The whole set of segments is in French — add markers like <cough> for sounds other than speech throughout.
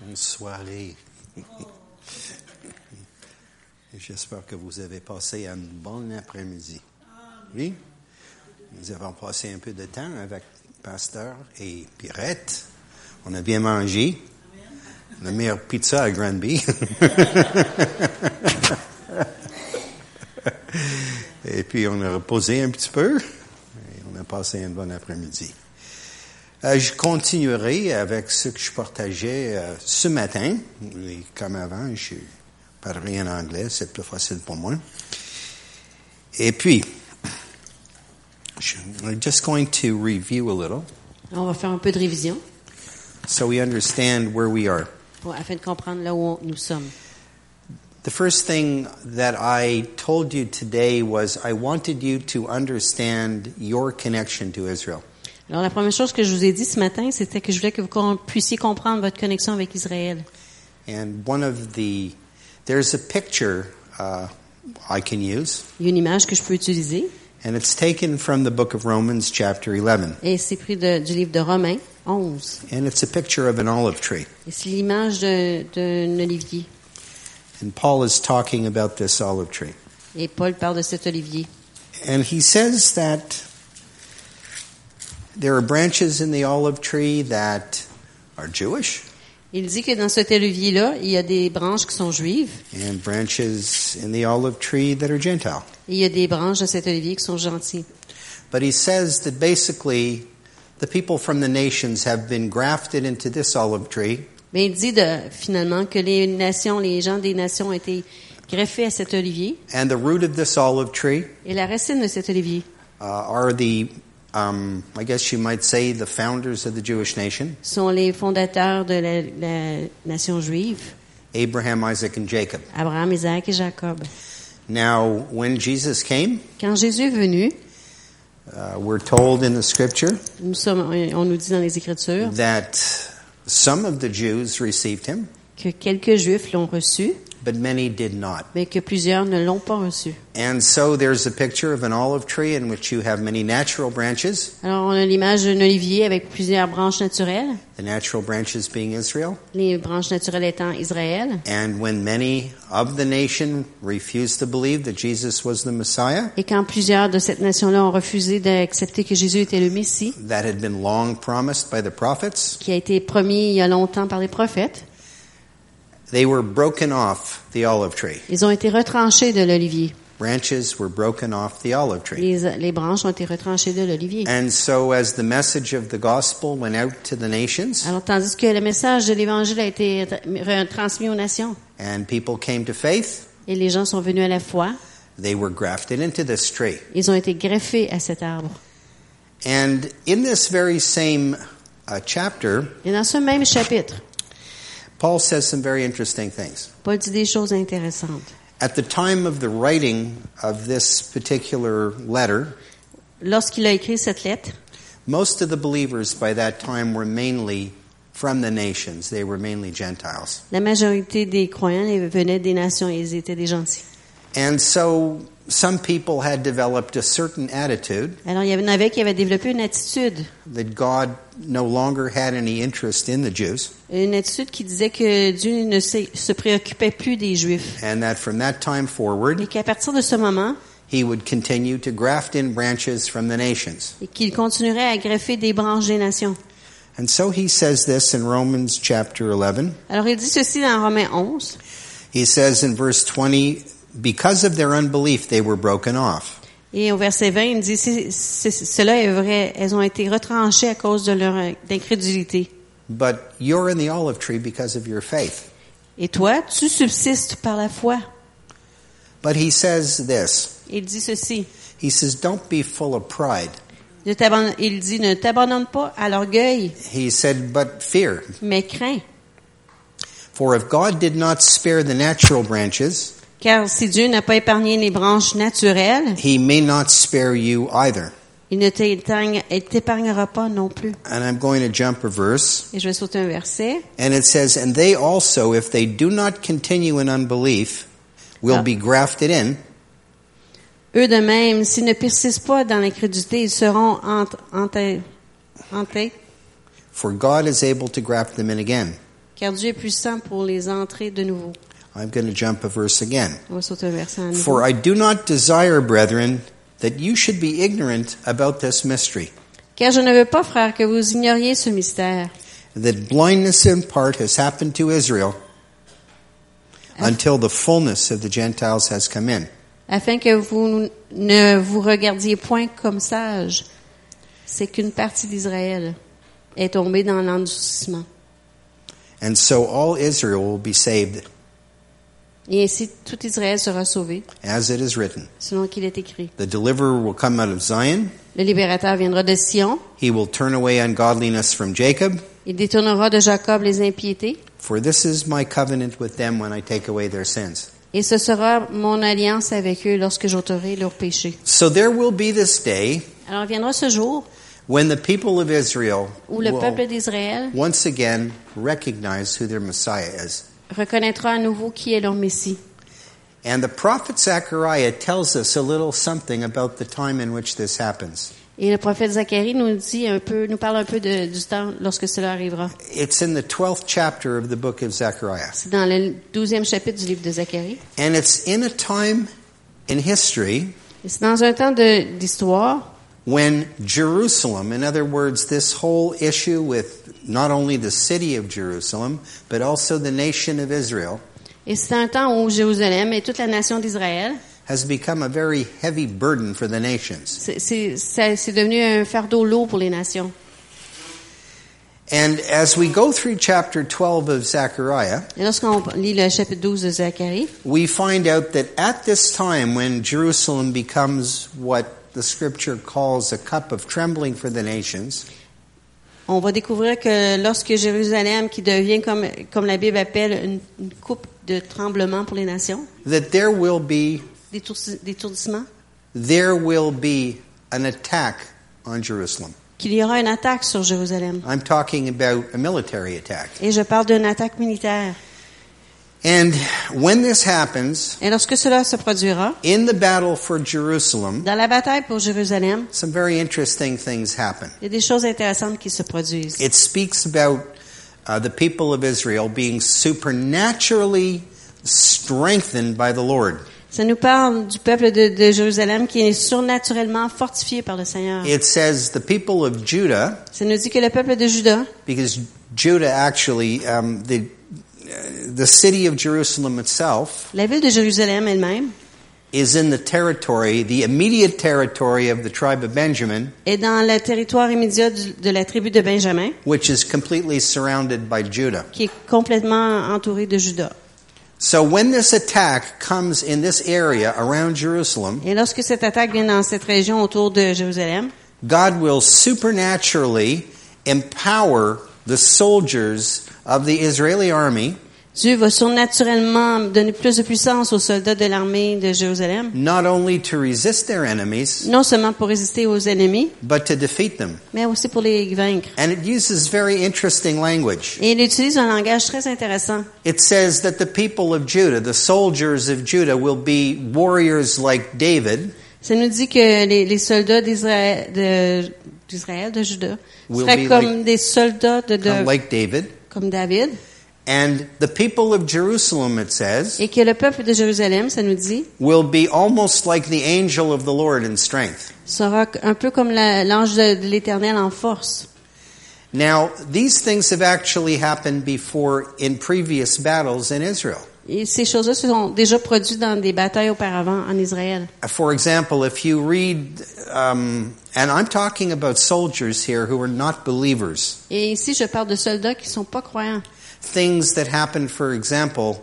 Bonne soirée. J'espère que vous avez passé un bon après-midi. Oui? Nous avons passé un peu de temps avec Pasteur et Pirette. On a bien mangé. La meilleure pizza à Granby. <laughs> et puis on a reposé un petit peu. Et on a passé un bon après-midi. Euh, je continuerai avec ce que je partageais euh, ce matin. Et comme avant, je parlerai en anglais, c'est plus facile pour moi. Et puis, je- I'm just going to review a little On va faire un peu de révision so we understand where we are. pour- afin de comprendre là où nous sommes. The first thing that I told you today was I wanted you to understand your connection to Israel. Alors la première chose que je vous ai dit ce matin, c'était que je voulais que vous puissiez comprendre votre connexion avec Israël. And one of the, there's a picture uh, I can use, Il y a une image que je peux utiliser and it's taken from the book of Romans, chapter 11. et c'est pris de- du livre de Romains 11. And it's a picture of an olive tree. Et c'est l'image d'un olivier. And Paul is talking about this olive tree. Et Paul parle de cet olivier. And he says that there are branches in the olive tree that are Jewish Il dit que dans cet olivier-là, il y a des branches qui sont juives and branches in the olive tree that are Gentile. et il y a des branches de cet olivier qui sont gentilles. But he says that basically the people from the nations have been grafted into this olive tree Mais il dit de, finalement que les nations, les gens des nations ont été greffés à cet olivier and the root of this olive tree et la racine de cet olivier uh, are the, um, I guess you might say, the founders of the Jewish nation, sont les fondateurs de la, la nation juive, Abraham, Isaac, and Jacob. Abraham, Isaac et Jacob. Now, when Jesus came, Quand Jésus est venu, uh, we're told in the scripture nous sommes, on nous dit dans les Écritures that some of the Jews received him, que quelques Juifs l'ont reçu, but many did not. mais que plusieurs ne l'ont pas reçu. And so there's a picture of an olive tree in which you have many natural branches, Alors on a l'image d'un olivier avec plusieurs branches naturelles, the natural branches being Israel. les branches naturelles étant Israël. And when many of the nation refused to believe that Jesus was the Messiah, Et quand plusieurs de cette nation-là ont refusé d'accepter que Jésus était le Messie, that had been long promised by the prophets, qui a été promis il y a longtemps par les prophètes, they were broken off the olive tree. ils ont été retranchés de l'olivier. Branches were broken off the olive tree. Les, les branches ont été retranchées de l'olivier. And so as the message of the gospel went out to the nations Alors, tandis que le message de l'Évangile a été transmis aux nations and people came to faith, et les gens sont venus à la foi, they were grafted into this tree. ils ont été greffés à cet arbre. And in this very same uh, chapter, Et dans ce même chapitre, Paul says some very interesting things. Paul dit des choses intéressantes. At the time of the writing of this particular letter, Lorsqu'il a écrit cette lettre, most of the believers by that time were mainly from the nations. They were mainly Gentiles. la majorité des croyants venaient des nations et ils étaient des gentils. And so some people had developed a certain attitude Alors, il y en avait qui avaient développé une attitude, that God no longer had any interest in the Jews, une attitude qui disait que Dieu ne se, se préoccupait plus des Juifs. and that from that time Et forward, qu'à partir de ce moment, he would continue to graft in branches from the nations. et qu'il continuerait à greffer des branches des nations. And so he says this in Romans chapter 11. Alors, il dit ceci dans Romains 11. He says in verse 20, because of their unbelief, they were broken off. Et au verset 20, il dit, C'est- c'est- cela est vrai, elles ont été retranchées à cause de leur euh, incrédulité. But you're in the olive tree because of your faith. Et toi, tu subsistes par la foi. But he says this. Il dit ceci. He says, don't be full of pride. Il dit, ne t'abandonne pas à l'orgueil, He said, but fear. mais crains. For if God did not spare the natural branches, Car si Dieu n'a pas épargné les branches naturelles, he may not spare you either. il ne t'épargnera pas non plus. And I'm going to jump a verse. Et je vais sauter un verset. And it says, and they also, if they do not continue in unbelief, will Ah. be grafted in Eux de même, s'ils ne persistent pas dans l'incrédulité, ils seront enté- for God is able to graft them in again. car Dieu est puissant pour les entrer de nouveau. I'm going to jump a verse again. On va sauter un verset à nouveau. For I do not desire, brethren, that you should be ignorant about this mystery, Car je ne veux pas, frère, que vous ignoriez ce mystère, that blindness in part has happened to Israel until the fullness of the Gentiles has come in. afin que vous ne vous regardiez point comme sages. C'est qu'une partie d'Israël est tombée dans l'endurcissement. And so all Israel will be saved, Et ainsi, tout Israël sera sauvé, as it is written. selon qu'il est écrit. The deliverer will come out of Zion. Le libérateur viendra de Sion, He will turn away ungodliness from Jacob. il détournera de Jacob les impiétés, For this is my covenant with them when I take away their sins. et ce sera mon alliance avec eux lorsque j'ôterai leurs péchés. So there will be this day Alors viendra ce jour when the people of Israel où le peuple d'Israël once again recognize who their Messiah is. Reconnaîtra à nouveau qui est leur Messie. And the prophet Zechariah tells us a little something about the time in which this happens. Et le prophète Zacharie nous dit un peu, nous parle un peu de- du temps lorsque cela arrivera. It's in the 12th chapter of the book of Zechariah. C'est dans le douzième chapitre du livre de Zacharie. And it's in a time in history Et c'est dans un temps de- d'histoire when Jerusalem, in other words, this whole issue with not only the city of Jerusalem, but also the nation of Israel, et c'est un temps où Jérusalem et toute la nation d'Israël, has become a very heavy burden for the nations. c'est- c'est ça- c'est devenu un fardeau lourd pour les nations. And as we go through chapter 12 of Zechariah, Et lorsqu'on lit le chapitre 12 de Zacharie, we find out that at this time when Jerusalem becomes what the scripture calls a cup of trembling for the nations, on va découvrir que lorsque Jérusalem, qui devient comme, comme la Bible appelle une, une coupe de tremblement pour les nations, that there will be d'étourdi- d'étourdissement, there will be an attack on Jerusalem. qu'il y aura une attaque sur Jérusalem. I'm talking about a military attack. Et je parle d'une attaque militaire. And when this happens, Et lorsque cela se produira, in the battle for Jerusalem, dans la bataille pour Jérusalem, some very interesting things happen. il y a des choses intéressantes qui se produisent. It speaks about uh, the people of Israel being supernaturally strengthened by the Lord. Ça nous parle du peuple de, de Jérusalem qui est surnaturellement fortifié par le Seigneur. It says the people of Judah, Ça nous dit que le peuple de Juda, because Judah actually, um, the, the city of Jerusalem itself, la ville de Jérusalem elle-même, is in the territory, the immediate territory of the tribe of Benjamin, est dans le territoire immédiat de la tribu de Benjamin, which is completely surrounded by Judah. qui est complètement entouré de Juda. So when this attack comes in this area around Jerusalem, Et lorsque cette attaque vient dans cette région autour de Jérusalem, God will supernaturally empower the soldiers of the Israeli army Dieu va surnaturellement donner plus de puissance aux soldats de l'armée de Jérusalem, not only to resist their enemies, non seulement pour résister aux ennemis, but to defeat them. mais aussi pour les vaincre. And it uses very interesting language. Et il utilise un langage très intéressant. It says that the people of Judah, the soldiers of Judah, will be warriors like David, Ça nous dit que les, les soldats d'Israël, de, d'Israël, de Juda, seraient comme like- des soldats de, de- like David. Comme David, And the people of Jerusalem, it says, et que le peuple de Jérusalem, ça nous dit, will be almost like the angel of the Lord in strength. sera un peu comme l'ange de, de l'Éternel en force. Now, these things have actually happened before in previous battles in Israel. Et ces choses-là se sont déjà produites dans des batailles auparavant en Israël. For example, if you read, um, and I'm talking about soldiers here who are not believers, Et ici, je parle de soldats qui sont pas croyants. things that happened, for example,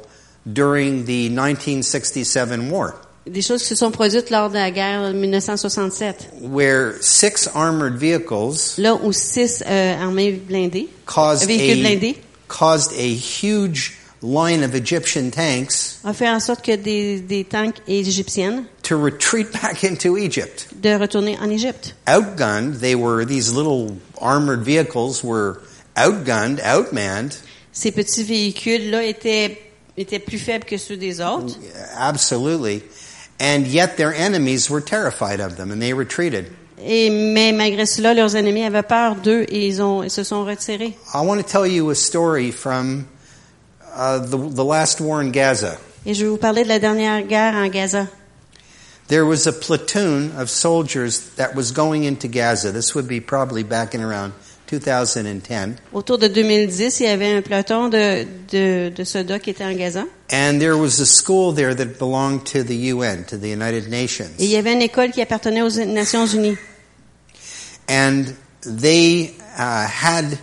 during the 1967 war, Des choses qui se sont produites lors de la guerre de 1967. where six armored vehicles Là où six euh, armées blindées, caused véhicules a, blindés, caused a huge line of Egyptian tanks ont fait en sorte que des, des tanks égyptiennes to retreat <laughs> back into Egypt. de retourner en Égypte. Outgunned, they were, these little armored vehicles were outgunned, outmanned, Ces petits véhicules-là étaient, étaient plus faibles que ceux des autres. absolutely, and yet their enemies were terrified of them and they retreated. Et, mais malgré cela, leurs ennemis avaient peur d'eux et ils, ont, ils se sont retirés. I want to tell you a story from uh, the, the last war in Gaza. Et je vais vous parler de la dernière guerre en Gaza. There was a platoon of soldiers that was going into Gaza. This would be probably back in around 2010. Autour de 2010, il y avait un peloton de, de, de soldats qui étaient en Gaza. And there was a school there that belonged to the UN, to the United Nations. Et il y avait une école qui appartenait aux Nations Unies. And they uh, had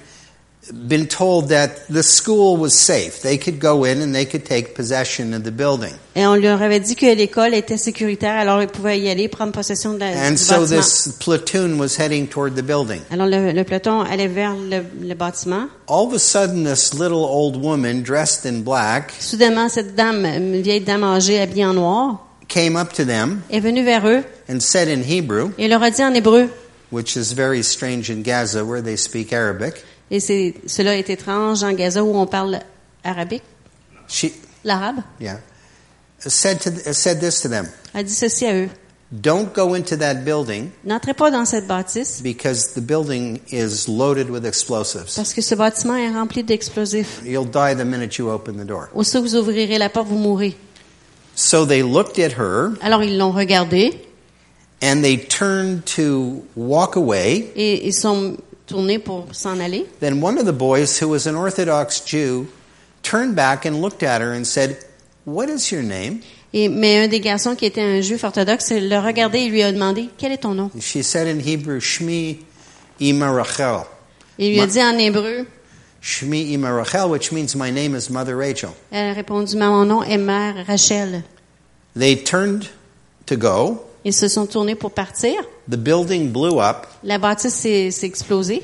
been told that the school was safe. They could go in and they could take possession of the building. Et on leur avait dit que l'école était sécuritaire, alors ils pouvaient y aller, prendre possession de la, And du so bâtiment. this platoon was heading toward the building. Alors le, le peloton allait vers le, le bâtiment. All of a sudden, this little old woman dressed in black Soudainement, cette dame, une vieille dame âgée habillée en noir, came up to them est venue vers eux and said in Hebrew, et leur a dit en hébreu, which is very strange in Gaza where they speak Arabic. Et c'est, cela est étrange en Gaza où on parle arabique, She, l'arabe, yeah, said to said this to them: a dit ceci à eux. Don't go into that building N'entrez pas dans cette bâtisse because the building is loaded with explosives. parce que ce bâtiment est rempli d'explosifs. You'll die the minute you open the door. Aussitôt que vous ouvrirez la porte, vous mourrez. So they looked at her Alors ils l'ont regardé and they turned to walk away. et ils sont tournés pour s'en aller? Then one of the boys, who was an Orthodox Jew, turned back and looked at her and said, What is your name? Et, mais un des garçons qui était un juif orthodoxe le regardait et lui a demandé quel est ton nom? She said in Hebrew, Shmi Ima Rachel. Il lui a dit en hébreu, Shmi Ima Rachel, which means my name is Mother Rachel. elle a répondu, mon nom est mère Rachel. They turned to go. Ils se sont tournés pour partir. The building blew up La bâtisse s'est explosée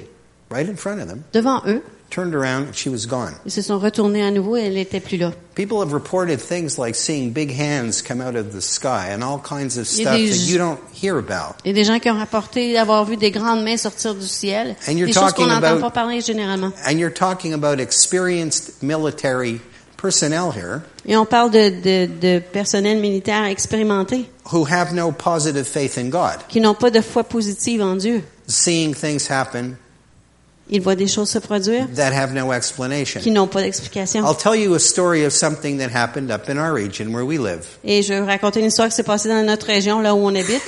right in front of them. devant eux. Turned around, she was gone. Ils se sont retournés à nouveau et elle n'était plus là. People have reported things like seeing big hands come out of the sky and all kinds of stuff des that you don't hear about. Il y a des gens qui ont rapporté d'avoir vu des grandes mains sortir du ciel. And you're Des choses qu'on talking n'entend about- pas parler généralement. And you're talking about experienced military personnel here Et on parle de, de, de personnel militaire expérimenté who have no positive faith in God, qui n'ont pas de foi positive en Dieu. seeing things happen Ils voient des choses se produire that have no qui explanation. n'ont pas d'explication. I'll tell you a story of something that happened up in our region where we live. Et je vais vous raconter une histoire qui s'est passée dans notre région, là où on habite.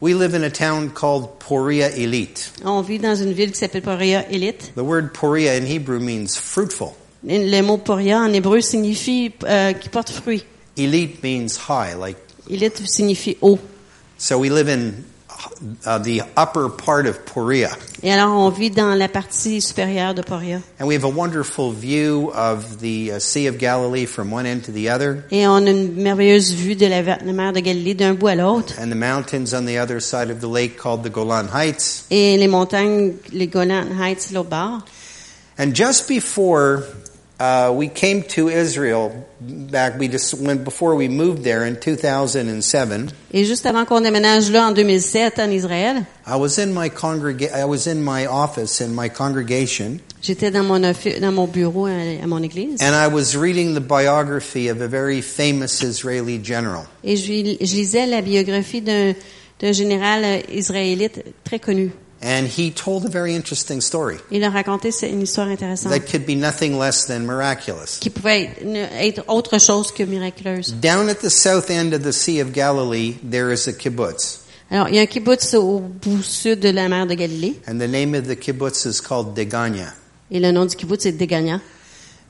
We live in a town called Poria Elite. On vit dans une ville qui s'appelle Poria Élite. The word Poria in Hebrew means fruitful. Le mot Poria en hébreu signifie euh, qui porte fruit. Elite means high, like Élite signifie haut. so we live in uh, the upper part of Poria. Et alors on vit dans la partie supérieure de Poria. And we have a wonderful view of the uh, Sea of Galilee from one end to the other, Et on a une merveilleuse vue de la, la mer de Galilée d'un bout à l'autre. and the mountains on the other side of the lake called the Golan Heights. Et les montagnes, les Golan Heights, l'autre bord. And just before uh, we came to Israel, back we just went before we moved there in 2007, Et juste avant qu'on déménage là en 2007 en Israël, I was in my congrega- I was in my office in my congregation, j'étais dans mon offi- dans mon bureau à, à mon église. and I was reading the biography of a very famous Israeli general. Et je, je lisais la biographie d'un d'un général euh, israélite très connu. And he told a very interesting story Il a raconté une histoire intéressante that could be nothing less than miraculous. qui pouvait être autre chose que miraculeuse. Down at the south end of the Sea of Galilee, there is a kibbutz. Alors, il y a un kibbutz au bout sud de la mer de Galilée. And the name of the kibbutz is called Degania. Et le nom du kibbutz est Degania.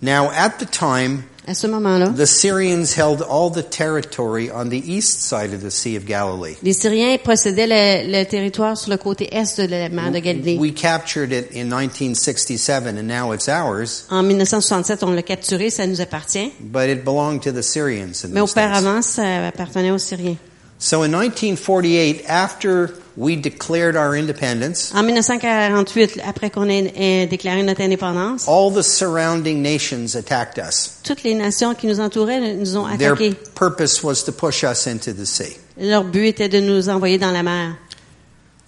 Now, at the time, À ce moment-là, the Syrians held all the territory on the east side of the Sea of Galilee. les Syriens possédaient le, le territoire sur le côté est de la mer de Galilée. We captured it in 1967 and now it's ours, En 1967, on l'a capturé, ça nous appartient. but it belonged to the Syrians in Mais those days. auparavant, ça appartenait aux Syriens. So in 1948, after we declared our independence, En 1948, après qu'on ait déclaré notre indépendance, all the surrounding nations attacked us. toutes les nations qui nous entouraient nous ont Their attaqués. purpose was to push us into the sea. Leur but était de nous envoyer dans la mer.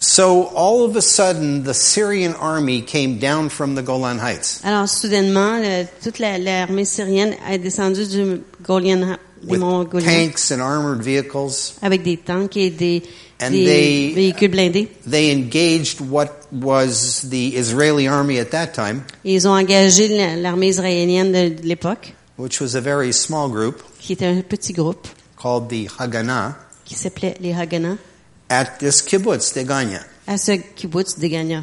So all of a sudden, the Syrian army came down from the Golan Heights Alors, soudainement, le- toute la- l'armée syrienne est descendue du Golian, des with monts tanks and armored vehicles. avec des tanks et des, And des they véhicules blindés. they engaged what was the Israeli army at that time, ils ont engagé la- l'armée israélienne de, de l'époque, which was a very small group qui était un petit groupe, called the Haganah, qui s'appelait les Haganah, at this kibbutz Deganya. à ce kibbutz de Gagna.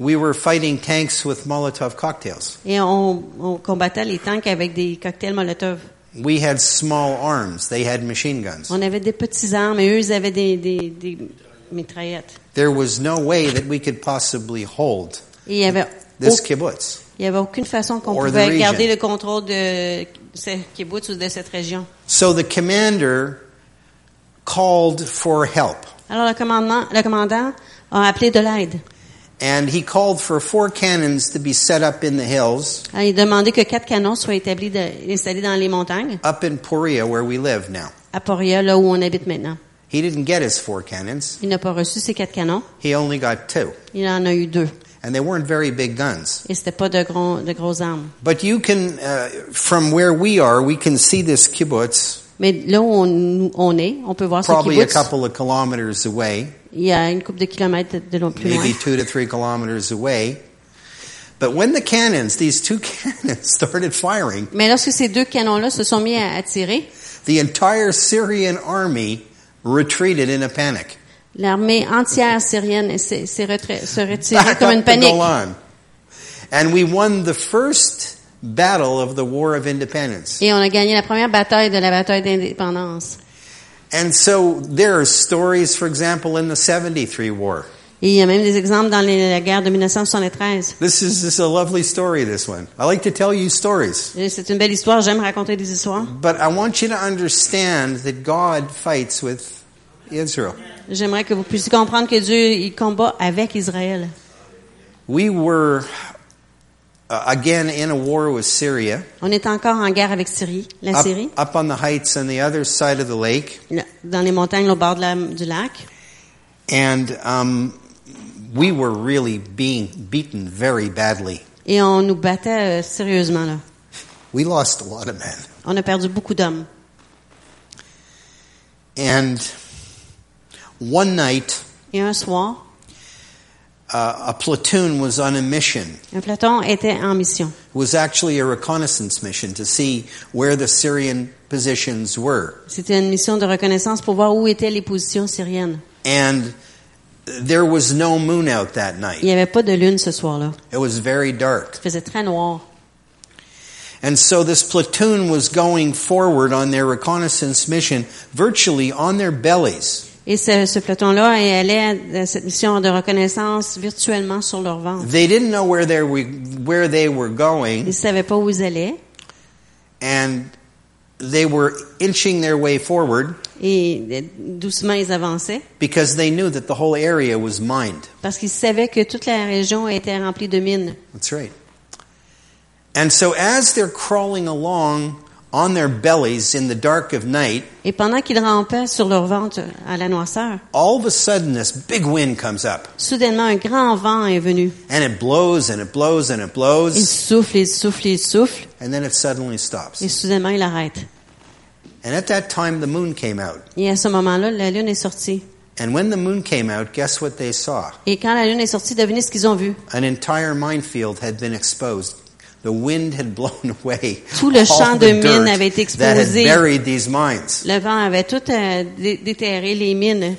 We were fighting tanks with Molotov cocktails. Et on, on combattait les tanks avec des cocktails Molotov. We had small arms; they had machine guns. On avait des petits armes et eux, ils avaient des, des, des mitraillettes. There was no way that we could possibly hold Et il y avait, this au- kibbutz. il y avait aucune façon qu'on pouvait garder le contrôle de ce kibbutz ou de cette région. So the commander called for help. Alors le commandant, le commandant a appelé de l'aide. And he called for four cannons to be set up in the hills Alors, il a demandé que quatre canons soient établis, de- installés dans les montagnes, up in Poria where we live now. à Poria, là où on habite maintenant. He didn't get his four cannons. Il n'a pas reçu ces quatre canons. He only got two. Il en a eu deux. And they weren't very big guns. Et c'était pas de gros, de grosses armes. But you can, uh, from where we are, we can see this kibbutz Mais là où on, on est, on peut voir ce probably a couple of kilometers away, Il y a une couple de kilomètres de, loin- plus loin. maybe two to three kilometers away. But when the cannons, these two <laughs> cannons started firing, Mais lorsque ces deux canons-là se sont mis à, à tirer, the entire Syrian army retreated in a panic. l'armée entière syrienne s'est s'est retra- se retirée <laughs> Back comme up une to panique. Golan. And we won the first battle of the War of Independence. Et on a gagné la première bataille de la bataille d'indépendance. And so there are stories, for example, in the 73 war. Et il y a même des exemples dans les- la guerre de 1973. This is, this is a lovely story, this one. I like to tell you stories. C'est une belle histoire, j'aime raconter des histoires. But I want you to understand that God fights with Israel. J'aimerais que vous puissiez comprendre que Dieu, il combat avec Israël. We were, again, in a war with Syria, On est encore en guerre avec Syrie, la up, Syrie, up on the heights on the other side of the lake. dans les montagnes au bord de la- du lac. And um, we were really being beaten very badly. Et on nous battait euh, sérieusement là. We lost a lot of men. On a perdu beaucoup d'hommes. And one night, Et un soir, uh, Uh, a platoon was on a mission. un peloton était en mission. It was actually a reconnaissance mission to see where the Syrian positions were. C'était une mission de reconnaissance pour voir où étaient les positions syriennes. And there was no moon out that night. Il n'y avait pas de lune ce soir-là. It was very dark. Il faisait très noir. And so this platoon was going forward on their reconnaissance mission virtually on their bellies. Et ce, ce peloton-là allait à cette mission de reconnaissance virtuellement sur leur ventre. They didn't know where they were, where they were Ils going ne savaient pas où ils allaient. and they were inching their way forward Et euh, doucement, ils avançaient. because they knew that the whole area was mined. Parce qu'ils savaient que toute la région était remplie de mines. That's right. And so as they're crawling along on their bellies in the dark of night, Et pendant qu'ils rampaient sur leur ventre à la noirceur, all of a sudden this big wind comes up soudainement un grand vent est venu. and it blows and it blows and it blows. Il souffle, il souffle, il souffle. and then it suddenly stops. Et soudainement, il arrête. And at that time the moon came out. Et à ce moment-là, la lune est sortie. And when the moon came out, guess what they saw? Et quand la lune est sortie, devinez ce qu'ils ont vu. An entire minefield had been exposed. The wind had blown <laughs> away Tout le champ de mines avait été mines. Le vent avait tout euh, dé- déterré les mines.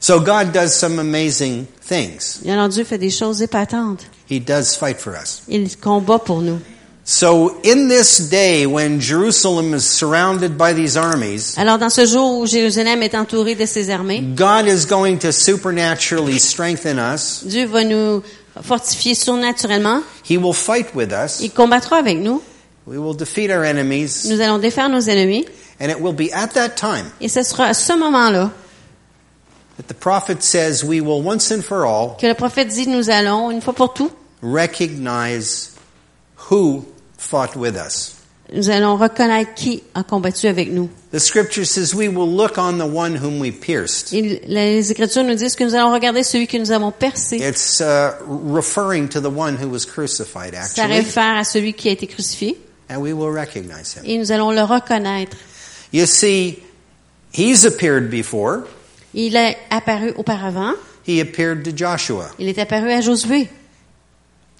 So God does some amazing things. Alors Dieu fait des choses épatantes. He does fight for us. Il combat pour nous. So in this day when Jerusalem is surrounded by these armies, Alors dans ce jour où Jérusalem est entouré de ses armées, God is going to supernaturally strengthen us. Dieu va nous fortifier surnaturellement. He will fight with us. Il combattra avec nous. We will defeat our enemies. Nous allons défaire nos ennemis. And it will be at that time Et ce sera à ce moment-là that the prophet says we will once and for all que le prophète dit nous allons, une fois pour tout, recognize who fought with us. Nous allons reconnaître qui a combattu avec nous. The scripture says we will look on the one whom we pierced. Et les Écritures nous disent que nous allons regarder celui que nous avons percé. It's uh, referring to the one who was crucified, Ça réfère à celui qui a été crucifié. and we will recognize him. Et nous allons le reconnaître. You see, he's appeared before. Il est apparu auparavant. He appeared to Joshua. Il est apparu à Josué.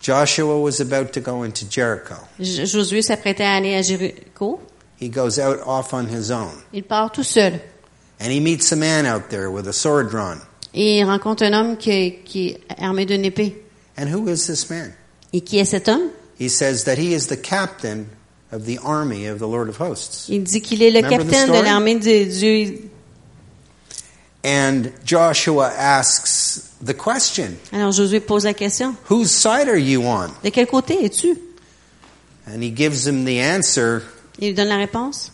Joshua was about to go into Jericho. Josué s'apprêtait à aller à Jéricho. He goes out off on his own. Il part tout seul. And he meets a man out there with a sword drawn. Et il rencontre un homme qui, qui est armé d'une épée. And who is this man? Et qui est cet homme? He says that he is the captain of the army of the Lord of hosts. Il dit qu'il est le Remember capitaine de l'armée de Dieu. And Joshua asks the question, Alors Josué pose la question. Whose side are you on? De quel côté es-tu? And he gives him the answer, Il lui donne la réponse.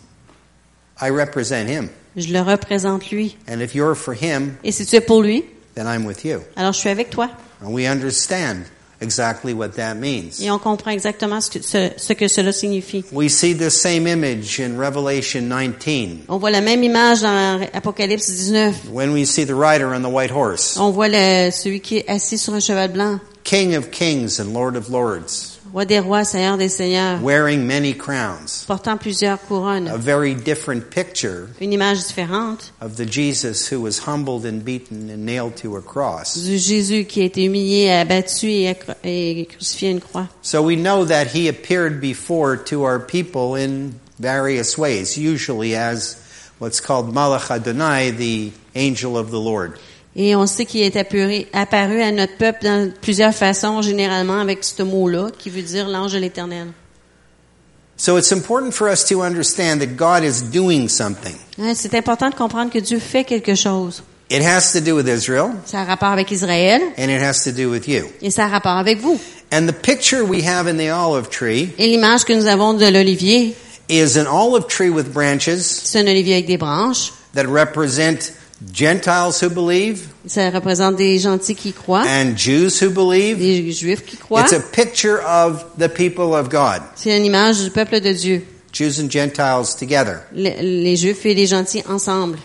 I represent him. Je le représente lui. And if you're for him, Et si tu es pour lui, then I'm with you. alors je suis avec toi. And we understand exactly what that means. Et on comprend exactement ce que, ce, ce que cela signifie. We see the same image in Revelation 19 On voit la même image dans Apocalypse 19. when we see the rider on the white horse, On voit le, celui qui est assis sur un cheval blanc, King of kings and Lord of lords, roi des rois, seigneur des seigneurs, wearing many crowns. portant plusieurs couronnes, A very different picture Une image différente of the Jesus who was humbled and beaten and nailed to a cross. du Jésus qui a été humilié, abattu et, et crucifié à une croix. So we know that he appeared before to our people in various ways, usually as what's called Malach Adonai, the angel of the Lord. Et on sait qu'il est apparu, apparu à notre peuple dans plusieurs façons, généralement avec ce mot-là, qui veut dire l'ange de l'éternel. So it's important for us to understand that God is doing something. C'est important de comprendre que Dieu fait quelque chose. It has to do with Israel Ça a rapport avec Israël and it has to do with you. et ça a rapport avec vous. And the picture we have in the olive tree Et l'image que nous avons de l'olivier, is an olive tree with branches c'est un olivier avec des branches. that represent Gentiles who believe Ça représente des gentils qui croient, and Jews who believe. des juifs qui croient. It's a picture of the people of God, C'est une image du peuple de Dieu. Jews and Gentiles together. Le- les juifs et les gentils ensemble.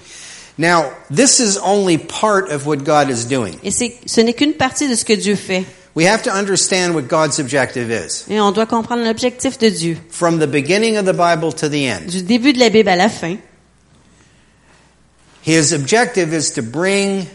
Now, this is only part of what God is doing. Et ce n'est qu'une partie de ce que Dieu fait. We have to understand what God's objective is. Et on doit comprendre l'objectif de Dieu. From the beginning of the Bible to the end, Du début de la Bible à la fin, His objective is to bring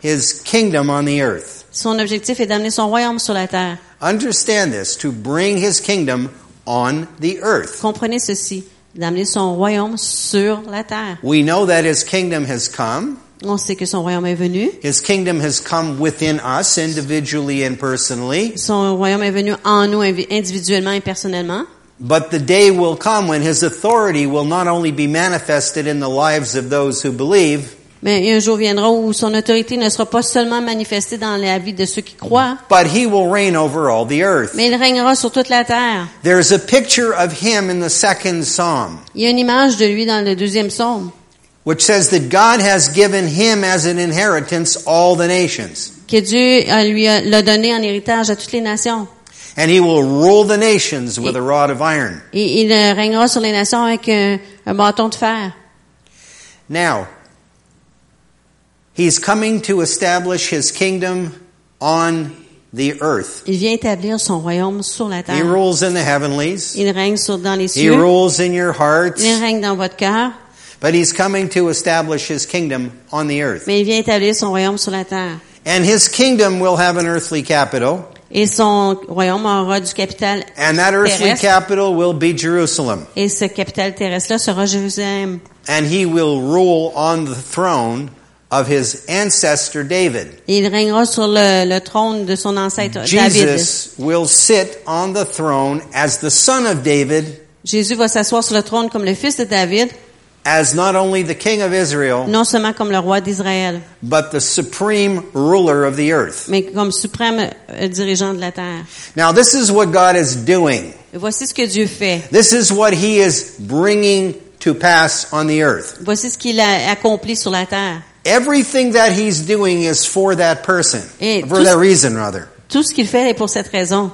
His kingdom on the earth. son objectif est d'amener son royaume sur la terre. Understand this, to bring His kingdom on the earth. Comprenez ceci, d'amener son royaume sur la terre. We know that His kingdom has come. On sait que son royaume est venu. His kingdom has come within us individually and personally. Son royaume est venu en nous individuellement et personnellement. But the day will come when his authority will not only be manifested in the lives of those who believe, Mais un jour viendra où son autorité ne sera pas seulement manifestée dans la vie de ceux qui croient, but he will reign over all the earth. mais il régnera sur toute la terre. There's a picture of him in the second psalm, Il y a une image de lui dans le deuxième psaume which says that God has given him as an inheritance all the nations. que Dieu a- lui a- l'a donné en héritage à toutes les nations. And he will rule the nations with a rod of iron. Et il régnera sur les nations avec un, un bâton de fer. Now, he's coming to establish his kingdom on the earth. Il vient établir son royaume sur la He rules in the heavenlies. Il règne sur, dans les He rules in your hearts. Il règne dans votre cœur. But he's coming to establish his kingdom on the earth. Mais il vient établir son royaume sur la terre. And his kingdom will have an earthly capital. Et son royaume aura du capital And that earthly terrestre. capital will be Jerusalem. Et ce capital terrestre-là sera Jérusalem. And he will rule on the throne of his ancestor David. Et il régnera sur le, le trône de son ancêtre David. Jesus will sit on the throne as the son of David, Jésus va s'asseoir sur le trône comme le fils de David, as not only the king of Israel, non seulement comme le roi d'Israël, but the supreme ruler of the earth. mais comme suprême euh, dirigeant de la terre. Now this is what God is doing. Et voici ce que Dieu fait. This is what he is bringing to pass on the earth. Voici ce qu'il a accompli sur la terre. Everything that he's doing is for that person. Et For tout- that reason, rather. Tout ce qu'il fait est pour cette raison.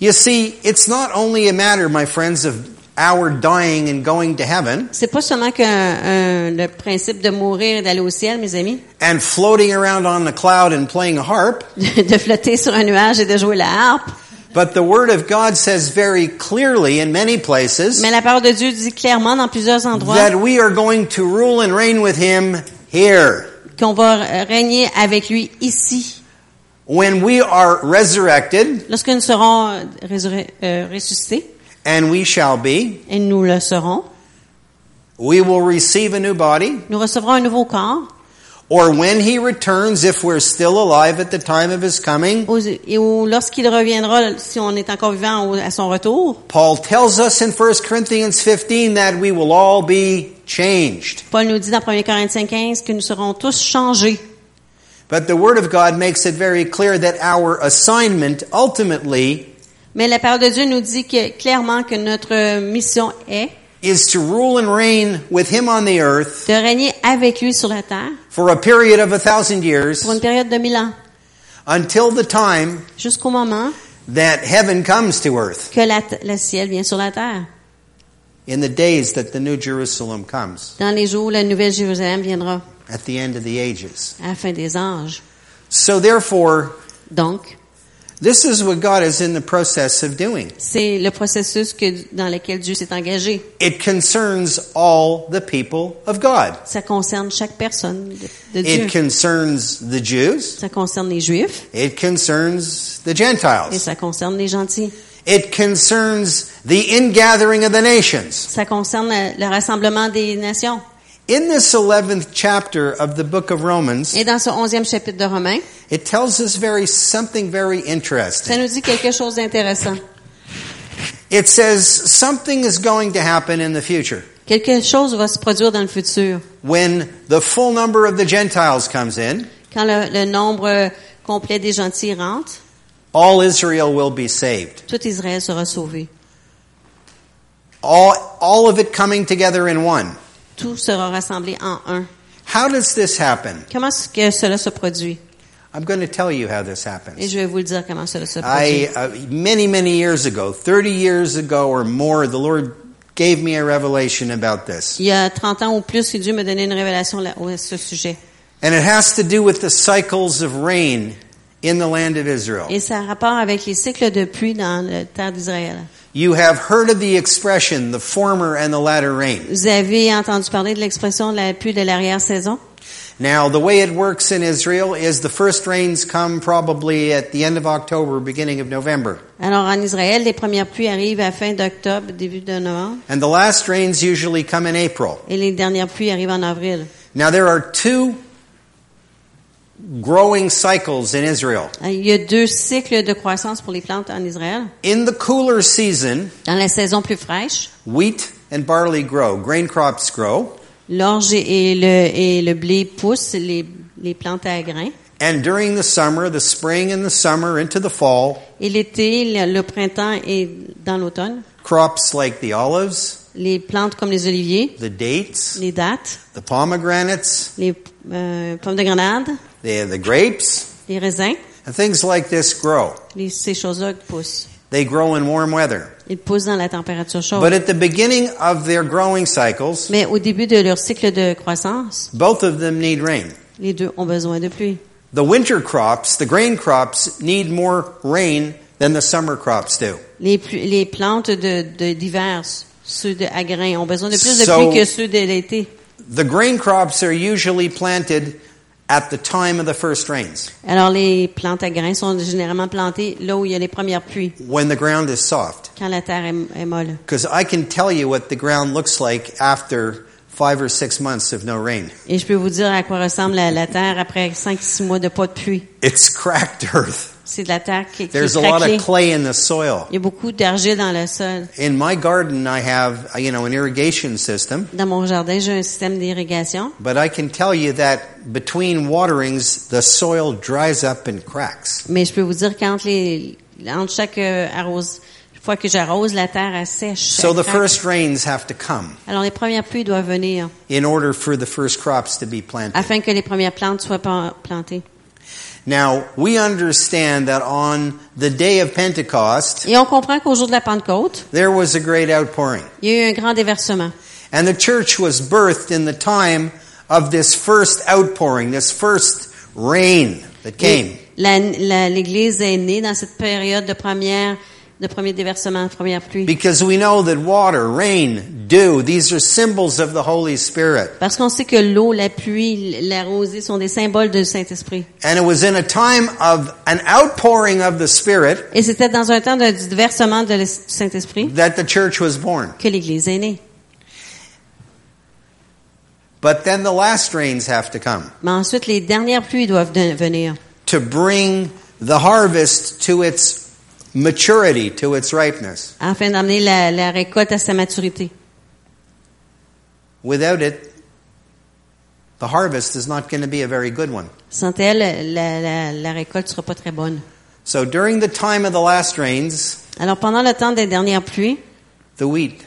You see, it's not only a matter, my friends, of our dying and going to heaven C'est pas seulement que euh, le principe de mourir et d'aller au ciel, mes amis, and floating around on the cloud and playing a harp, <laughs> de flotter sur un nuage et de jouer la harpe, but the Word of God says very clearly in many places mais la parole de Dieu dit clairement dans plusieurs endroits that we are going to rule and reign with Him here. qu'on va régner avec lui ici. When we are resurrected, Lorsque nous serons euh, euh, ressuscités, and we shall be, et nous le serons, we will receive a new body. nous recevrons un nouveau corps. Or when he returns, if we're still alive at the time of his coming, où, lorsqu'il reviendra, si on est encore vivant à son retour, Paul tells us in 1 Corinthians 15 that we will all be changed. Paul nous dit dans 1 Corinthiens 15 que nous serons tous changés. But the Word of God makes it very clear that our assignment ultimately Mais la parole de Dieu nous dit que, clairement que notre mission est is to rule and reign with him on the earth de régner avec lui sur la terre for a period of a thousand years pour une période de mille ans, until the time jusqu'au moment that heaven comes to earth, que la, le ciel vient sur la terre. in the days that the New Jerusalem comes, Dans les jours où la nouvelle Jérusalem viendra, at the end of the ages. à la fin des âges. So therefore, Donc, this is what God is in the process of doing. c'est le processus que, dans lequel Dieu s'est engagé. It concerns all the people of God. Ça concerne chaque personne de, de Dieu. It concerns the Jews. Ça concerne les Juifs It concerns the et Gentiles. ça concerne les gentils. It concerns the ingathering of the nations. Ça concerne le rassemblement des nations. In this 11th chapter of the book of Romans, Et dans ce onzième chapitre de Romains, it tells us very something very ça interesting. nous dit quelque chose d'intéressant. It says something is going to happen in the future. Quelque chose va se produire dans le futur. When the full number of the Gentiles comes in, Quand le, le nombre euh, complet des gentils rentre, all Israel will be saved. tout Israël sera sauvé. All, all of it coming together in one. Tout sera rassemblé en un. How does this happen? Comment est-ce que cela se produit? I'm going to tell you how this Et happens. je vais vous le dire comment cela se produit. I, uh, many, many years ago, 30 years ago or more, the Lord gave me a revelation about this. Il y a 30 ans ou plus Dieu m'a donné une révélation à ce sujet. And it has to do with the cycles of rain in the land of Israel. Et ça a rapport avec les cycles de pluie dans la terre d'Israël. You have heard of the expression, the former and the latter rain. Vous avez entendu parler de l'expression la pluie de l'arrière-saison? Now, the way it works in Israel is the first rains come probably at the end of October, beginning of November. Alors, en Israël, les premières pluies arrivent à fin d'octobre, début de novembre, And the last rains usually come in April. et les dernières pluies arrivent en avril. Now, there are two growing cycles in Israel. Il y a deux cycles de croissance pour les plantes en Israël. In the cooler season, Dans la saison plus fraîche, wheat and barley grow, grain crops grow. l'orge et le, et le blé poussent, les, les plantes à grains. And during the summer, the spring and the summer into the fall, Et l'été, le, le printemps et dans l'automne, crops like the olives, les plantes comme les oliviers, the dates, les dattes, the pomegranates, les euh, pommes de grenade, the, the grapes, les raisins, and things like this grow. les, ces choses-là poussent. They grow in warm weather. Ils poussent dans la température chaude. But at the beginning of their growing cycles, Mais au début de leur cycle de croissance, both of them need rain. les deux ont besoin de pluie. The winter crops, the grain crops, need more rain than the summer crops do. Les, les plantes de de- d'hiver, ceux de, à grains, ont besoin de plus de So- pluie que ceux de l'été. The grain crops are usually planted at the time of the first rains, Alors les plantes à grains sont généralement plantées là où il y a les premières pluies, when the ground is soft. quand la terre est, est molle. Because I can tell you what the ground looks like after five or six months of no rain. Et je peux vous dire à quoi ressemble la, la terre après 5-6 mois de pas de pluie. It's cracked earth. C'est de la terre qui, qui est There's a lot craquelée. of clay in the soil. Il y a beaucoup d'argile dans le sol. In my garden, I have, you know, an irrigation system. Dans mon jardin, j'ai un système d'irrigation. But I can tell you that between waterings, the soil dries up and cracks. Mais je peux vous dire qu'entre les, entre chaque euh, arrose, fois que j'arrose, la terre elle sèche. So the first rains have to come Alors les premières pluies doivent venir in order for the first crops to be planted. afin que les premières plantes soient plantées. Now, we understand that on the day of Pentecost, Et on comprend qu'au jour de la Pentecôte, there was a great outpouring. il y a eu un grand déversement. And the church was birthed in the time of this first outpouring, this first rain that came. L'Église est née dans cette période de première de premier déversement, première pluie. Because we know that water, rain, dew, these are symbols of the Holy Spirit. Parce qu'on sait que l'eau, la pluie, la rosée sont des symboles du Saint-Esprit. And it was in a time of an outpouring of the Spirit Et c'était dans un temps de, du versement de l'es- du Saint-Esprit that the church was born. que l'Église est née. But then the last rains have to come Mais ensuite, les dernières pluies doivent venir to bring the harvest to its maturity, to its ripeness. afin d'amener la, la récolte à sa maturité. Without it, the harvest is not going to be a very good one. Sans elle, la, la, la récolte sera pas très bonne. So during the time of the last rains, Alors, pendant le temps des dernières pluies, the wheat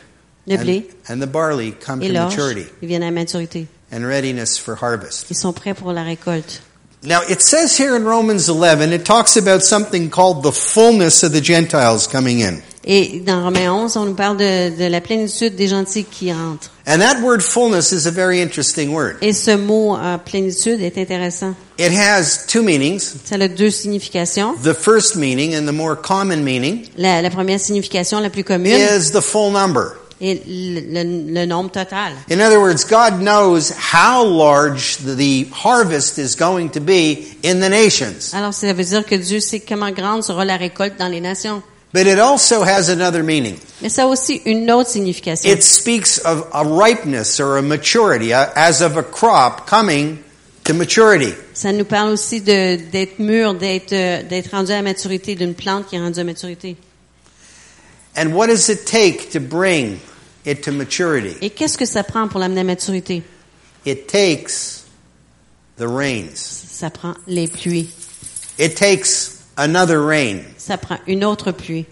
le and, blé and the barley come et to maturity ils viennent à maturité. and readiness for harvest. Ils sont prêts pour la récolte. Now, it says here in Romans 11, it talks about something called the fullness of the Gentiles coming in. Et dans Romains 11, on nous parle de, de la plénitude des gentils qui entrent. And that word fullness is a very interesting word. Et ce mot euh, plénitude est intéressant. It has two meanings. Ça a deux significations. The first meaning and the more common meaning La, la première signification, la plus commune, is the full number. Le, le- nombre total. In other words, God knows how large the- the harvest is going to be in the nations. Alors, ça veut dire que Dieu sait comment grande sera la récolte dans les nations. But it also has another meaning. Mais ça a aussi une autre signification. It speaks of a ripeness or a maturity, a- as of a crop coming to maturity. Ça nous parle aussi de- d'être mûr, d'être euh, d'être rendu à maturité, d'une plante qui est rendue à maturité. And what does it take to bring it to maturity? Et qu'est-ce que ça prend pour l'amener à maturité? It takes the rains. Ça prend les pluies. It takes another rain. Ça prend une autre pluie.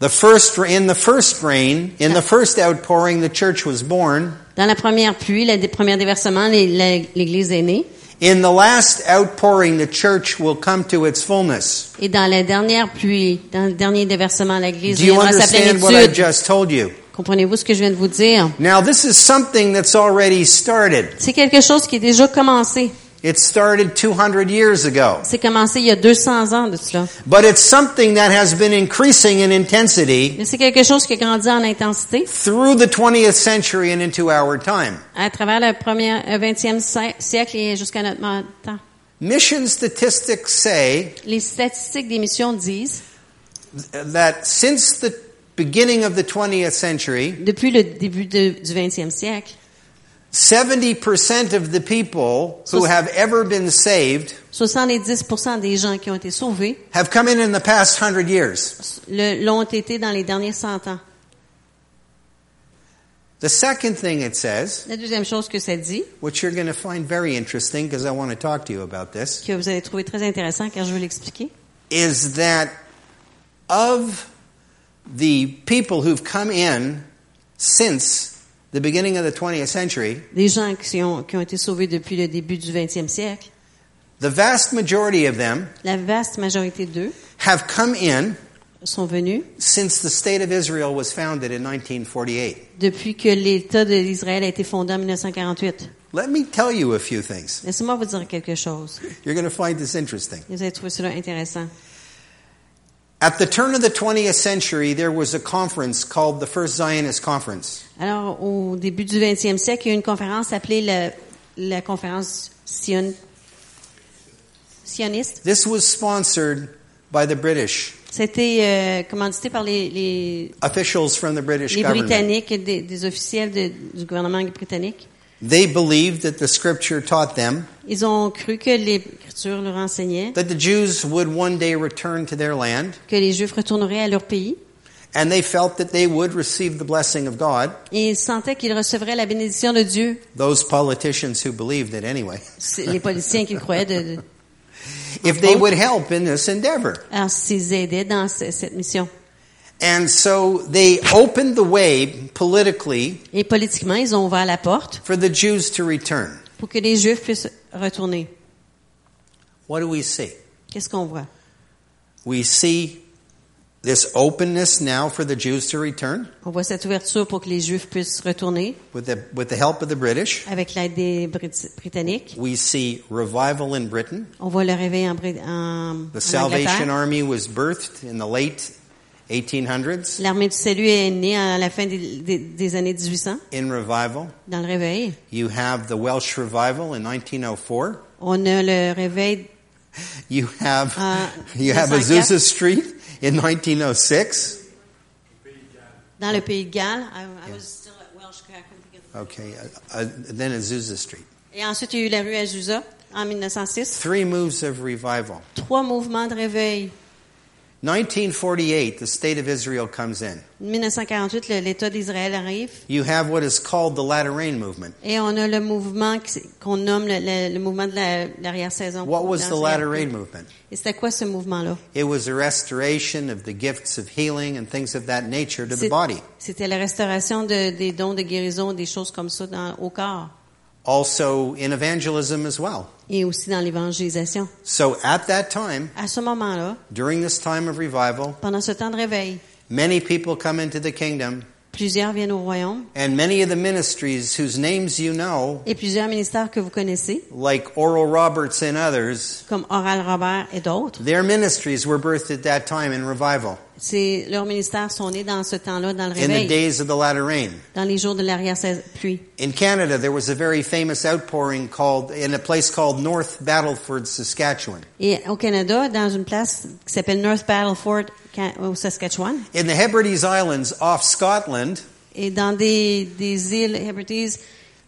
The first, in the first rain, in the first outpouring, the church was born. Dans la première pluie, le premier déversement, l'Église est née. In the last outpouring, the church will come to its fullness. Et dans la dernière pluie, dans le dernier déversement, l'Église Do viendra à sa understand what I just told you? Comprenez-vous ce que je viens de vous dire? Now, this is something that's already started. C'est quelque chose qui est déjà commencé. It started 200 years ago. C'est commencé il y a 200 ans de cela. But it's something that has been increasing in intensity Mais c'est quelque chose qui a grandi en intensité through the 20th century and into our time. à travers le premier, euh, 20e si- siècle et jusqu'à notre temps. Mission statistics say Les statistiques des missions disent, that since the beginning of the 20th century, depuis le début de- du 20e siècle, 70% of the people who have ever been saved 70% des gens qui ont été sauvés have come in in the past 100 years. l'ont été dans les derniers 100 ans. The second thing it says, La deuxième chose que ça dit, which you're going to find very interesting because I want to talk to you about this, que vous allez trouver très intéressant car je veux l'expliquer, is that of the people who've come in since the beginning of the 20th century, des gens qui ont, qui ont été sauvés depuis le début du 20e siècle, the vast majority of them la vaste majorité d'eux have come in sont venus since the state of Israel was founded in 1948. depuis que l'État d'Israël a été fondé en 1948. Let me tell you a few things. Laissez-moi vous dire quelque chose. You're going to find this interesting. Vous allez trouver cela intéressant. At the turn of the 20th century, there was a conference called the First Zionist Conference. Alors, au début du 20e siècle, il y a eu une conférence appelée la, la conférence Sion- sioniste. This was sponsored by the British, C'était euh, commandité par les, les, officials from the British les government. Britanniques, des, des officiels de- du gouvernement britannique. They believed that the scripture taught them Ils ont cru que l'Écriture leur enseignait that the Jews would one day return to their land, que les Juifs retourneraient à leur pays and they felt that they would receive the blessing of God. et ils sentaient qu'ils recevraient la bénédiction de Dieu. Those politicians who believed it anyway. C'est Les politiciens qui croyaient de, de- If they would help in this endeavor. alors s'ils aidaient dans ce- cette mission. And so they opened the way politically Et politiquement, ils ont ouvert la porte for the Jews to return. pour que les Juifs puissent retourner. What do we see? Qu'est-ce qu'on voit? We see this openness now for the Jews to return On voit cette ouverture pour que les Juifs puissent retourner with the, with the help of the British. avec l'aide des Brit- Britanniques. We see revival in Britain. On voit le réveil en, Brit- en, The Salvation Angleterre. Army was birthed in the late 1800s, L'armée du salut est née à la fin des, des- des années 1800, in revival. dans le réveil. You have the Welsh revival in 1904. On a le réveil You have Ah, <laughs> you have 1904. Azusa Street in 1906. dans le pays de Galles. I- I was still at Welsh, I couldn't think of- Okay, uh, uh, then Azusa Street. Et ensuite, il y a eu la rue Azusa en 1906. Three moves of revival. Trois mouvements de réveil. 1948, the state of Israel comes in. 1948, le- l'État d'Israël arrive. You have what is called the latter rain movement. Et on a le mouvement qu'on nomme le, le- le mouvement de la- l'arrière-saison. What was the latter rain movement? Et c'était quoi ce mouvement-là? It was a restoration of the gifts of healing and things of that nature to the body. C'était la restauration de- des dons de guérison, des choses comme ça dans, au corps. Also in evangelism as well. Et aussi dans l'évangélisation. So at that time, À ce moment-là, during this time of revival, pendant ce temps de réveil, many people come into the kingdom plusieurs viennent au royaume and many of the ministries whose names you know, et plusieurs ministères que vous connaissez, like Oral Roberts and others, comme Oral Robert et d'autres, their ministries were birthed at that time in revival, c'est, leurs ministères sont nés dans ce temps-là, dans le in the réveil, days of the latter rain. dans les jours de l'arrière-pluie. In Canada, there was a very famous outpouring called, in a place called North Battleford, Saskatchewan. Et au Canada, dans une place qui s'appelle North Battleford, Ca- au Saskatchewan, In the Hebrides Islands off Scotland, et dans des, des îles Hebrides,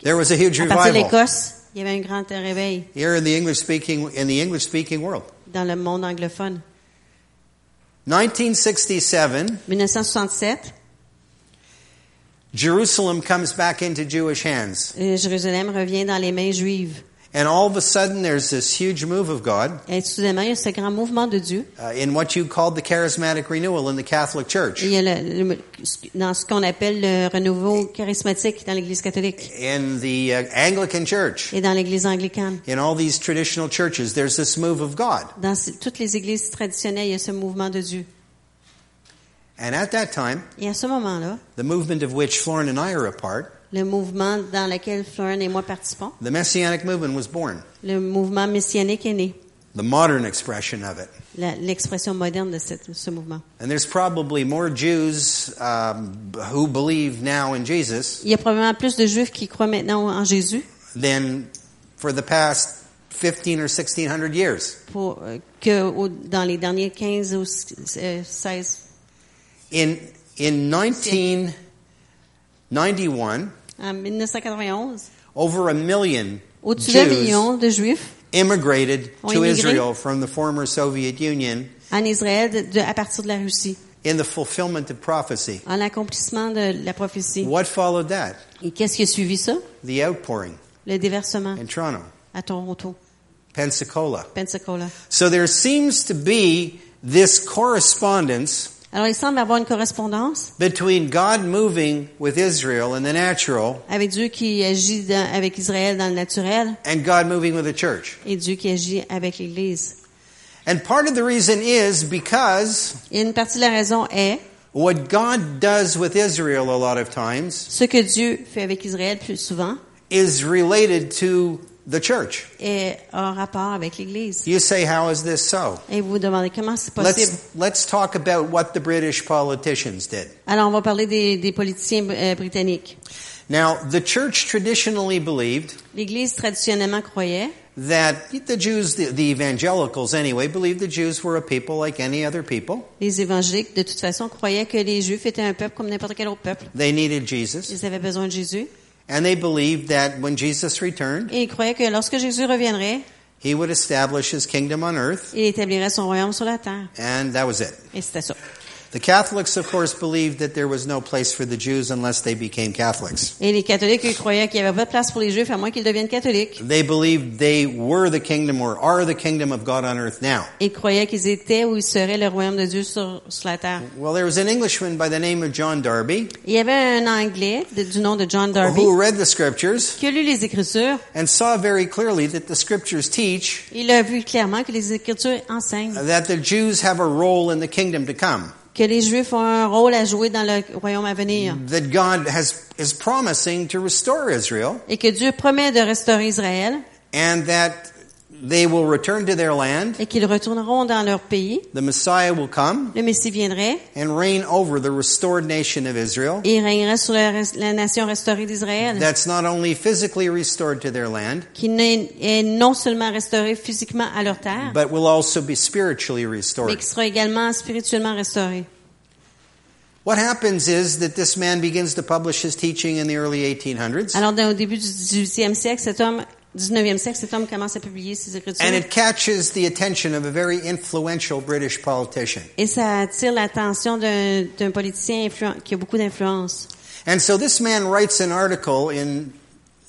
there was a huge à partir de revival l'Écosse, il y avait un grand réveil here in the English speaking, in the English speaking world. dans le monde anglophone. 1967, 1967, Jerusalem comes back into Jewish hands. euh, Jérusalem revient dans les mains juives. And all of a sudden, there's this huge move of God Et soudainement, il y a ce grand mouvement de Dieu. uh, in what you called the charismatic renewal in the Catholic Church. Il y a le- le- dans ce qu'on appelle le renouveau charismatique dans l'Église catholique In the uh, Anglican Church, et dans l'Église anglicane. in all these traditional churches, there's this move of God. Dans toutes les églises traditionnelles, il y a ce mouvement de Dieu. And at that time, Et à ce moment-là, the movement of which Florin and I are a part, le mouvement dans lequel Florent et moi participons, the Messianic movement was born. le mouvement messianique est né. The modern expression of it. L'expression moderne de cette- ce mouvement. And there's probably more Jews um, who believe now in Jesus Il y a probablement plus de Juifs qui croient maintenant en Jésus than for the past 15 or 1600 years. pour, euh, que dans les derniers 15 ou euh, 16. In, in 1991, En 1991, over a million au-dessus d'un Jews million de Juifs immigrated to. Israel from the former Soviet Union en Israël de- de- à partir de la Russie, in the fulfillment of prophecy. en de la prophétie. What followed that? Et qu'est-ce qui a suivi ça? The outpouring Le déversement in Toronto, à Toronto, Pensacola. Pensacola. So there seems to be this correspondence Alors, il semble avoir une correspondance between God moving with Israel in the natural avec Dieu qui agit dans- avec Israël dans le naturel and God moving with the church. et Dieu qui agit avec l'Église. And part of the reason is because Et une partie de la raison est what God does with Israel a lot of times ce que Dieu fait avec Israël plus souvent is related to the church. est en rapport avec l'Église. You say, how is this so? Et vous vous demandez comment c'est possible? Let's, let's talk about what the British politicians did. Alors, on va parler des, des politiciens euh, britanniques. Now, the church traditionally believed L'Église traditionnellement croyait that the Jews, the, the evangelicals anyway, believed the Jews were a people like any other people. Les évangéliques, de toute façon, croyaient que les Juifs étaient un peuple comme n'importe quel autre peuple. They needed Jesus. Ils avaient besoin de Jésus. And they believed that when Jesus returned, Et ils croyaient que lorsque Jésus reviendrait, he would establish his kingdom on earth, il établirait son royaume sur la terre. and that was it. Et c'était ça. The Catholics, of course, believed that there was no place for the Jews unless they became Catholics. Et les catholiques, ils croyaient qu'il n'y avait pas de place pour les Juifs à moins qu'ils deviennent catholiques. They believed they were the kingdom or are the kingdom of God on earth now. Ils croyaient qu'ils étaient ou ils seraient le royaume de Dieu sur, sur la terre. Well, there was an Englishman by the name of John Darby Il y avait un Anglais de- du nom de John Darby who read the scriptures qui a lu les Écritures. and saw very clearly that the scriptures teach Il a vu clairement que les Écritures enseignent that the Jews have a role in the kingdom to come. Que les Juifs ont un rôle à jouer dans le royaume à venir. That God has, is promising to restore Israel et que Dieu promet de restaurer Israël. and that they will return to their land. et qu'ils retourneront dans leur pays. The Messiah will come Le Messie viendrait and reign over the restored nation of Israel. et il régnerait sur la, nation restaurée d'Israël, That's not only physically restored to their land, qui n'est- est non seulement restaurée physiquement à leur terre, but will also be spiritually mais restored. qui sera également spirituellement restaurée. What happens is that this man begins to publish his teaching in the early 1800s, Alors, au début du 18e siècle, cet homme, 19e siècle, cet homme commence à publier ses écritures. and it catches the attention of a very influential British politician. Et ça attire l'attention d'un politicien qui a beaucoup d'influence. And so this man writes an article in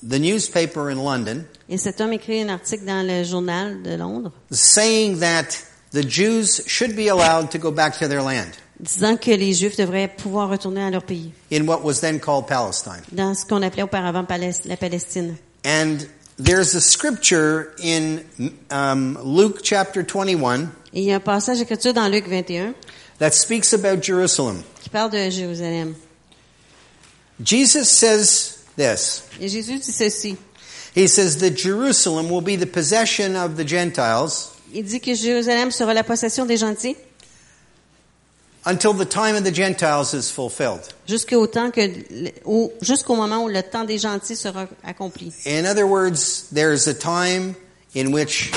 the newspaper in London Et cet homme écrit un article dans le journal de Londres saying that the Jews should be allowed to go back to their land disant que les Juifs devraient pouvoir retourner à leur pays, in what was then called Palestine. dans ce qu'on appelait auparavant la Palestine. And there's a scripture in um, Luke chapter 21 Et il y a un passage d'écriture dans Luc 21 that speaks about Jerusalem. qui parle de Jérusalem. Jesus says this. Et Jésus dit ceci. He says that Jerusalem will be the possession of the Gentiles Il dit que Jérusalem sera la possession des gentils until the time of the Gentiles is fulfilled. jusqu'au temps que, au- jusqu'au moment où le temps des gentils sera accompli. In other words, there is a time in which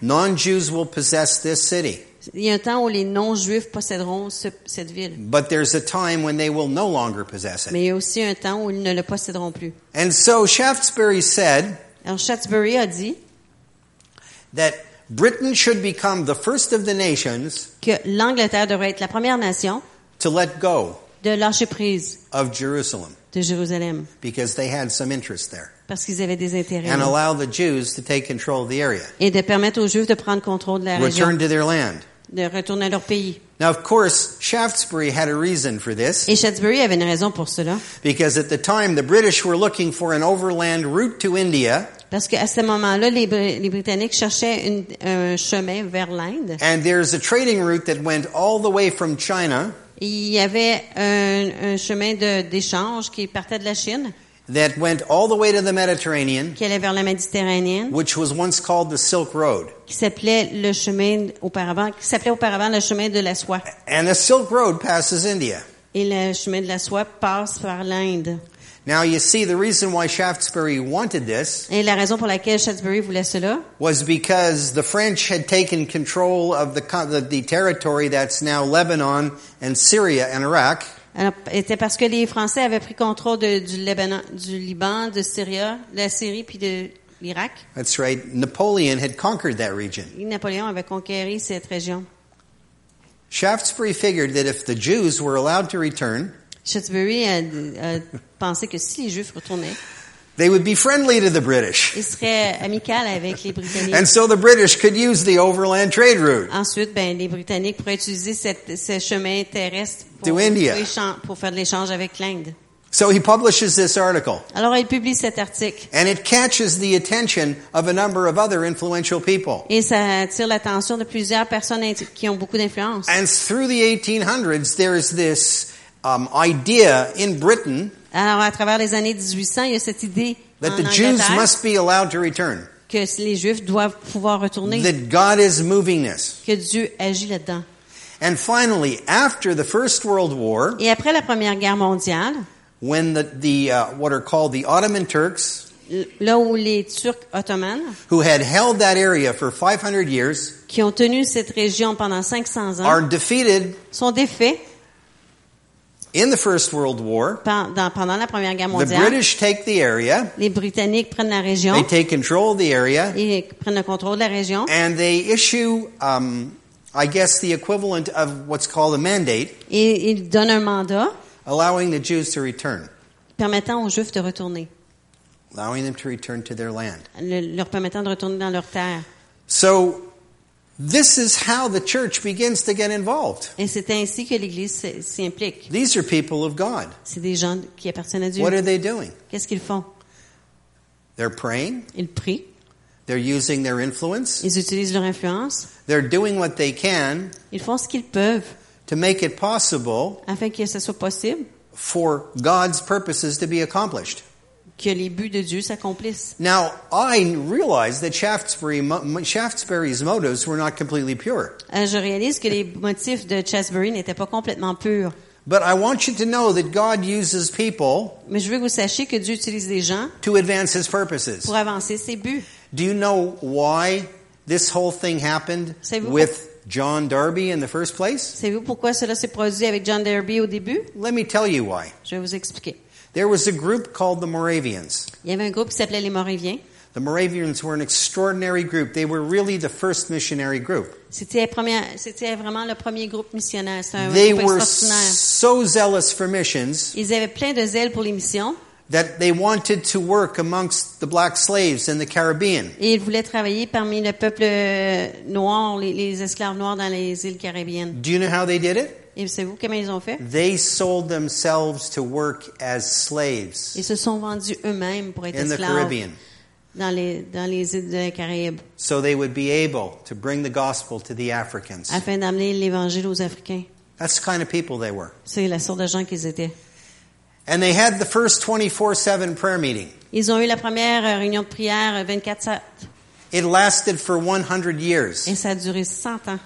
non-Jews will possess this city, Il y a un temps où les non-juifs posséderont ce- cette ville. but there's a time when they will no longer possess it. Mais il y a aussi un temps où ils ne le posséderont plus. And so Shaftesbury said Alors Shaftesbury a dit that Britain should become the first of the nations que l'Angleterre devrait être la première nation to let go de lâcher prise of Jerusalem de Jérusalem because they had some interest there parce qu'ils avaient des intérêts and allow the Jews to take control of the area, et de permettre aux Juifs de prendre contrôle de la région, return to their land. de retourner à leur pays. Now, of course, Shaftesbury had a reason for this Et Shaftesbury avait une raison pour cela because at the time the British were looking for an overland route to India parce qu'à ce moment-là, les, les Britanniques cherchaient une- un chemin vers l'Inde. and there's a trading route that went all the way from China Il y avait un, un chemin d'échange qui partait de la Chine, that went all the way to the Mediterranean, qui allait vers la Méditerranée, which was once called the Silk Road. qui s'appelait le chemin auparavant, qui s'appelait auparavant le chemin de la soie. And the Silk Road passes India. Et le chemin de la soie passe par l'Inde. Now you see the reason why Shaftesbury wanted this Et la raison pour laquelle Shaftesbury voulait cela, was because the French had taken control of the, the, the territory that's now Lebanon and Syria and Iraq. alors, était parce que les Français avaient pris contrôle de- du, Liban, du Liban, de Syrie, la Syrie puis de l'Irak. That's right. Napoleon had conquered that region. Et Napoléon avait conquéri cette région. Shaftesbury figured that if the Jews were allowed to return, Shaftesbury a, a pensé que si les Juifs retournaient, they would be friendly to the British. ils seraient amicaux avec les Britanniques. And so the British could use the overland trade route. Ensuite, ben, les Britanniques pourraient utiliser cette, ce chemin terrestre To pour, India. pour faire de l'échange avec l'Inde. So he publishes this article. Alors, il publie cet article. And it catches the attention of a number of other influential people. Et ça attire l'attention de plusieurs personnes qui ont beaucoup d'influence. And through the 1800s, there is this um, idea in Britain Alors, à travers les années 1800, il y a cette idée en that the Jews Angleterre must be allowed to return. que les Juifs doivent pouvoir retourner, That God is moving this. que Dieu agit là-dedans. And finally, after the First World War, Et après la Première Guerre mondiale, when the, the uh, what are called the Ottoman Turks, l- là où les Turcs ottomans, who had held that area for 500 years, qui ont tenu cette région pendant 500 ans, are defeated sont défaits in the First World War. pendant, pendant la Première Guerre The mondiale. British take the area. Les Britanniques prennent la région They take control of the area. et prennent le contrôle de la région And they issue, um, I guess, the equivalent of what's called a mandate, et ils donnent un mandat allowing the Jews to return, permettant aux Juifs de retourner, allowing them to return to their land. le- leur permettant de retourner dans leur terre. So, this is how the church begins to get involved. Et c'est ainsi que l'Église s'y implique. These are people of God. C'est des gens qui appartiennent à Dieu. What are they doing? Qu'est-ce qu'ils font? They're praying, Ils prient, they're using their influence, ils utilisent leur influence, they're doing what they can ils font ce qu'ils peuvent to make it possible afin que ce soit possible for God's purposes to be accomplished. Que les buts de Dieu s'accomplissent. Now, I realize that Shaftesbury, Shaftesbury's motives were not completely pure. Euh, je réalise que les motifs de Chasbury n'étaient pas complètement purs. But I want you to know that God uses people Mais je veux que vous sachiez que Dieu utilise des gens to advance His purposes. pour avancer ses buts. Do you know why this whole thing happened with John Darby in the first place? Savez-vous pourquoi cela s'est produit avec John Derby au début? Let me tell you why. Je vais vous expliquer. There was a group called the Moravians. Il y avait un groupe qui s'appelait les Moraviens. The Moravians were an extraordinary group. They were really the first missionary group. C'était la première- c'était vraiment le premier groupe missionnaire. C'était un They groupe were extraordinaire. so zealous for missions Ils avaient plein de zèle pour les missions that they wanted to work amongst the black slaves in the Caribbean. et ils voulaient travailler parmi le peuple euh, noir, les, les esclaves noirs dans les îles caribéennes. Do you know how they did it? Et savez-vous comment ils ont fait? They sold themselves to work as slaves Ils se sont vendus eux-mêmes pour être in the esclaves Caribbean dans les, dans les îles de Caraïbes so they would be able to bring the gospel to the Africans. afin d'amener l'évangile aux Africains. That's the kind of people they were. C'est la sorte de gens qu'ils étaient. And they had the first 24-7 prayer meeting. Ils ont eu la première euh, réunion de prière euh, 24-7 It lasted for 100 years. et ça a duré 100 ans.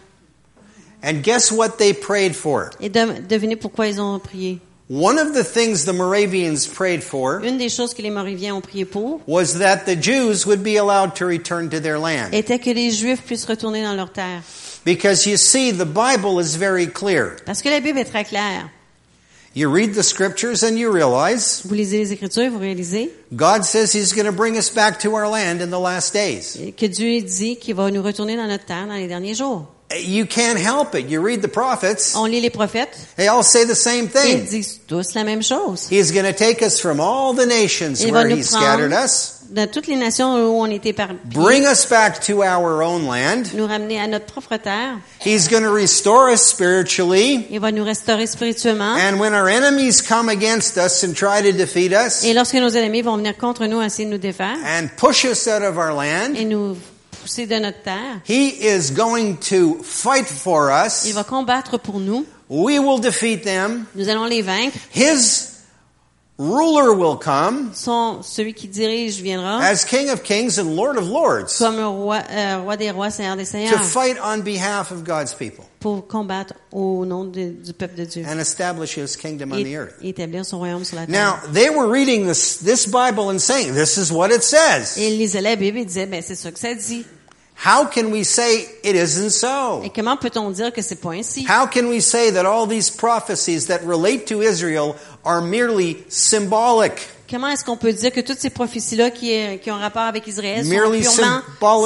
And guess what they prayed for? Et de- devinez pourquoi ils ont prié. One of the things the Moravians prayed for Une des choses que les Moraviens ont prié pour was that the Jews would be allowed to return to their land. était que les Juifs puissent retourner dans leur terre. Because you see, the Bible is very clear. Parce que la Bible est très claire. You read the scriptures and you realize Vous lisez les Écritures et vous réalisez God says He's going to bring us back to our land in the last days. que Dieu dit qu'il va nous retourner dans notre terre dans les derniers jours. You can't help it. You read the prophets, On lit les prophètes, they all say the same ils thing. disent tous la même chose. He's going to take us from all the nations Il where He scattered us, dans toutes les nations où on était éparpillés, bring us back to our own land. nous ramener à notre propre terre. He's going to restore us spiritually. Il va nous restaurer spirituellement. And when our enemies come against us and try to defeat us Et lorsque nos ennemis vont venir contre nous, essayer de nous défaire and push us out of our land, et nous pousser de notre terre, He is going to fight for il us. va combattre pour nous. We will defeat them. Nous allons les vaincre. His ruler will come Son, celui qui dirige viendra as King of Kings and Lord of Lords comme roi, euh, roi des rois, Seigneur des to seigneurs, fight on behalf of God's people pour combattre au nom de- du peuple de Dieu and establish His kingdom on the et, earth. et établir son royaume sur la terre. Now, they were reading this, this Bible and saying, this is what it says. Et il lisait la Bible et disait, ben c'est ça que ça dit. How can we say it isn't so? Et comment peut-on dire que c'est pas ainsi? How can we say that all these prophecies that relate to Israel are merely symbolic? Comment est-ce qu'on peut dire que toutes ces prophéties-là qui, euh, qui ont rapport avec Israël sont Merely purement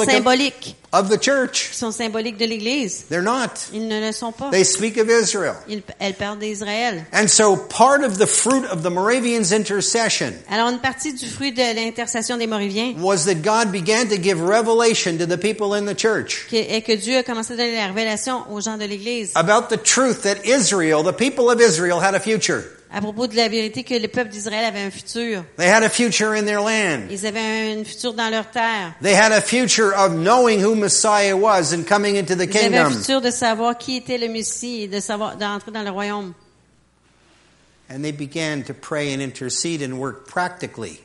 symboliques, Of the church. qui sont symboliques de l'Église? They're not. Ils ne le sont pas. They speak of Israel. Ils- elles parlent d'Israël. And so part of the fruit of the Moravians' intercession Alors, une partie du fruit de l'intercession des Moraviens was that God began to give revelation to the people in the church que- est que Dieu a commencé à donner la révélation aux gens de l'Église about the truth that Israel, the people of Israel, had a future. À propos de la vérité que le peuple d'Israël avait un futur. They had a future in their land. Ils avaient un, futur dans leur terre. They had a future of knowing who Messiah was and coming into the Ils avaient un kingdom. futur de savoir qui était le Messie et de savoir d'entrer dans le royaume. And they began to pray and intercede and work practically.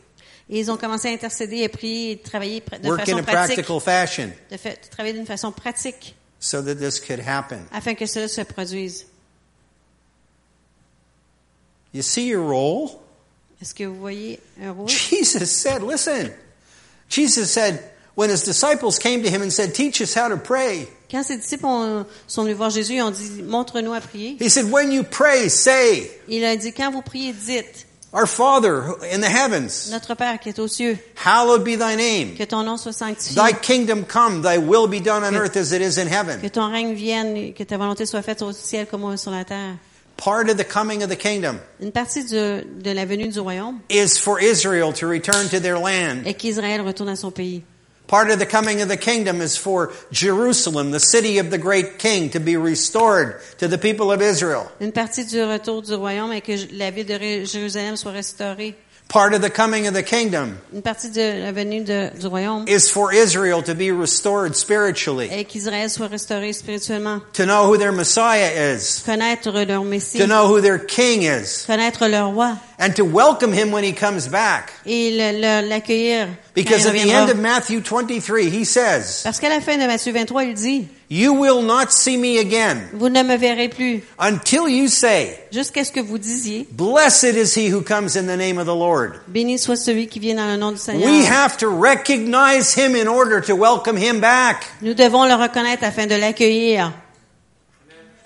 Et ils ont commencé à intercéder et prier et travailler de Work in façon a pratique, practical fashion de fa- de travailler d'une façon pratique so that this could happen. afin que cela se produise. You see your role? Est-ce que vous voyez un rôle? Jesus said, listen. Jesus said, when his disciples came to him and said, teach us how to pray. Quand ses disciples ont- sont venus voir Jésus, ils ont dit, montre-nous à prier. He said, when you pray, say, Il a dit, quand vous priez, dites, Our Father in the heavens, notre Père qui est aux cieux, hallowed be thy name. que ton nom soit sanctifié, Thy kingdom come, thy will be done on Que- earth as it is in que heaven. ton règne vienne, que ta volonté soit faite au ciel comme sur la terre. Part of the coming of the kingdom Une partie du- de la venue du royaume is for Israel to return to their land. est qu'Israël retourne à son pays. Part of the coming of the kingdom is for Jerusalem, the city of the great king, to be restored to the people of Israel. Une partie du retour du royaume est que la ville de Jérusalem soit restaurée. Part of the coming of the kingdom Une partie de la venue de- du royaume is for Israel to be restored spiritually, est qu'Israël soit restauré spirituellement, to know who their Messiah is, connaître leur Messie, to know who their king is, connaître leur roi and to welcome him when he comes back. et le- le- l'accueillir. quand Because il at the reviendra. end of Matthew 23, he says, Parce qu'à la fin de Matthieu 23, il dit, You will not see me again vous ne me verrez plus until you say, jusqu'à ce que vous disiez, Blessed is he who comes in the name of the Lord. béni soit celui qui vient dans le nom du Seigneur. We have to recognize him in order to welcome him back. Nous devons le reconnaître afin de l'accueillir.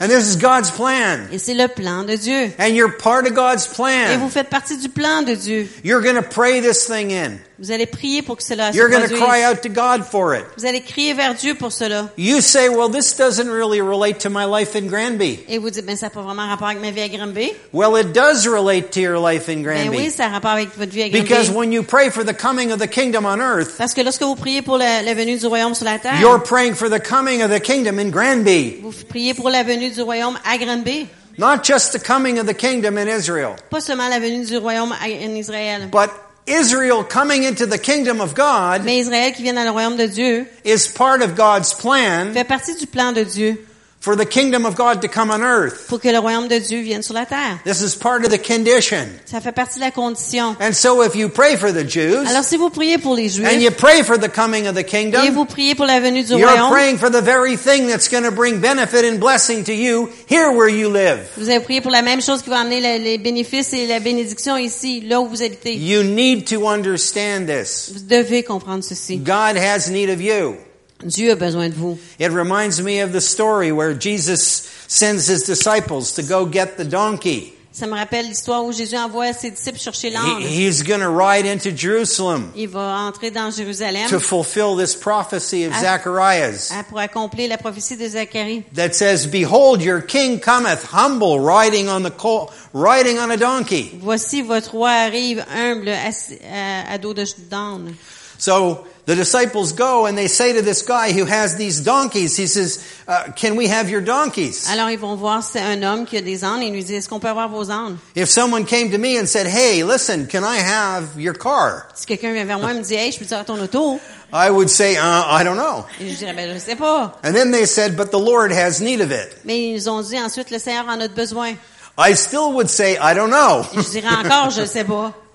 And this is God's plan. Et c'est le plan de Dieu. And you're part of God's Et vous plan. faites partie du plan de Dieu. You're going to pray this thing in. Vous allez prier pour que cela se You're going to produise. cry out to God for it. Vous allez crier vers Dieu pour cela. You say, well, this doesn't really relate to my life in Granby. Et vous dites, ben ça n'a pas vraiment rapport avec ma vie à Granby. Well, it does relate to your life in Ben oui, Granby. ça a rapport avec votre vie à Because Granby. when you pray for the coming of the kingdom on earth, Parce que lorsque vous priez pour la, la venue du royaume sur la terre, you're praying for the coming of the kingdom in Granby. vous priez pour la venue du royaume à Granby. Not just the coming of the kingdom in Israel, Pas seulement la venue du royaume en Israël. but Israel coming into the kingdom of God Mais Israël qui vient dans le royaume de Dieu is part of God's plan fait partie du plan de Dieu for the kingdom of God to come on earth. pour que le royaume de Dieu vienne sur la terre. This is part of the condition. Ça fait partie de la condition. And so if you pray for the Jews Alors si vous priez pour les and you pray for the coming of the et kingdom, vous priez pour la venue du you're royaume, praying for the very thing that's going to bring benefit and blessing to you here where you live. vous avez prié pour la même chose qui va amener les bénéfices et la bénédiction ici, là où vous habitez. You need to understand this. Vous devez comprendre ceci. God has need of you. Dieu a besoin de vous. It reminds me of the story where Jesus sends his disciples to go get the donkey. Ça me rappelle l'histoire où Jésus envoie ses disciples chercher l'âne. He- he's going to ride into Jerusalem Il va entrer dans Jérusalem to fulfill this prophecy of Ah. Zacharias hein, pour accomplir la prophétie de Zacharie. that says, Behold, your king cometh humble, riding on the colt, riding on a donkey. Voici votre roi arrive humble assis- à, à dos de d'âne. So the disciples go and they say to this guy who has these donkeys, he says, uh, Can we have your donkeys? Alors ils vont voir c'est un homme qui a des ânes et ils lui disent est-ce qu'on peut avoir vos ânes? If someone came to me and said, Hey, listen, can I have your car? Si quelqu'un vient vers moi et me dit hey je peux avoir ton auto? I would say, uh, I don't know. et je dirais ben je sais pas. And then they said, But the Lord has need of it. Mais ils ont dit ensuite le Seigneur en a besoin. I still would say, I don't know. Je dirais encore je sais pas. <laughs>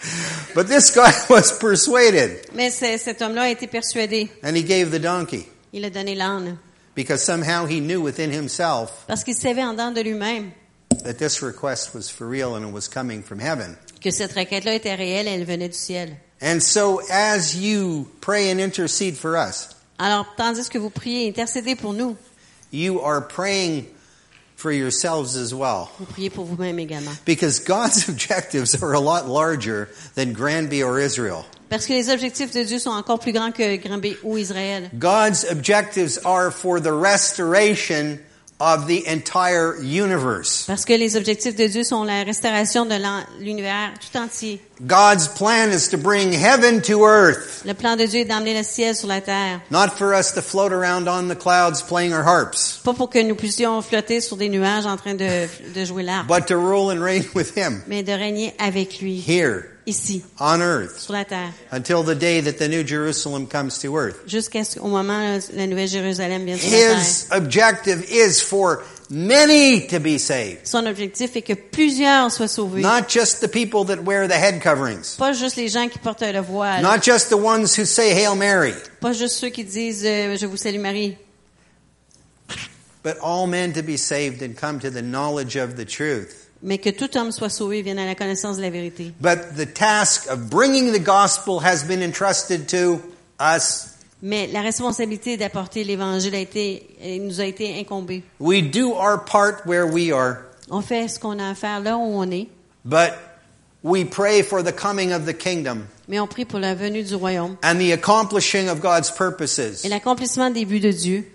<laughs> But this guy <laughs> was persuaded Mais cet homme-là a été persuadé. and he gave the donkey Il a donné l'âne because somehow he knew within himself parce qu'il savait en dedans de lui-même that this request was for real and it was coming from heaven. que cette requête-là était réelle et elle venait du ciel. And so as you pray and intercede for us, Alors tandis que vous priez, intercédez pour nous, you are praying for yourselves as well. vous priez pour vous-même également. Because God's <laughs> objectives are a lot larger than Granby or Israel. Parce que les objectifs de Dieu sont encore plus grands que Granby ou Israël. God's objectives are for the restoration of the entire universe. Parce que les objectifs de Dieu sont la restauration de l'univers tout entier. God's plan is to bring heaven to earth, Le plan de Dieu est d'emmener le ciel sur la terre. not for us to float around on the clouds playing our harps, Pas pour que nous puissions flotter sur des nuages en train de, de jouer l'arbre, but to rule and reign with Him mais de régner avec lui, here ici, on earth sur la terre, until the day that the New Jerusalem comes to earth. jusqu'à ce- au moment où la nouvelle Jérusalem vienne sur la terre. His objective is for many to be saved, Son objectif est que plusieurs soient sauvés. not just the people that wear the head coverings, Pas juste les gens qui portent le voile. not just the ones who say Hail Mary, Pas juste ceux qui disent euh, Je vous salue Marie. but all men to be saved and come to the knowledge of the truth. Mais que tout homme soit sauvé, vienne à la connaissance de la vérité. But the task of bringing the gospel has been entrusted to us. Mais la responsabilité d'apporter l'évangile a été, euh, nous a été incombée. We do our part where we are, On fait ce qu'on a à faire là où on est, but we pray for the coming of the kingdom mais on prie pour la venue du royaume and the accomplishing of God's purposes et l'accomplissement des buts de Dieu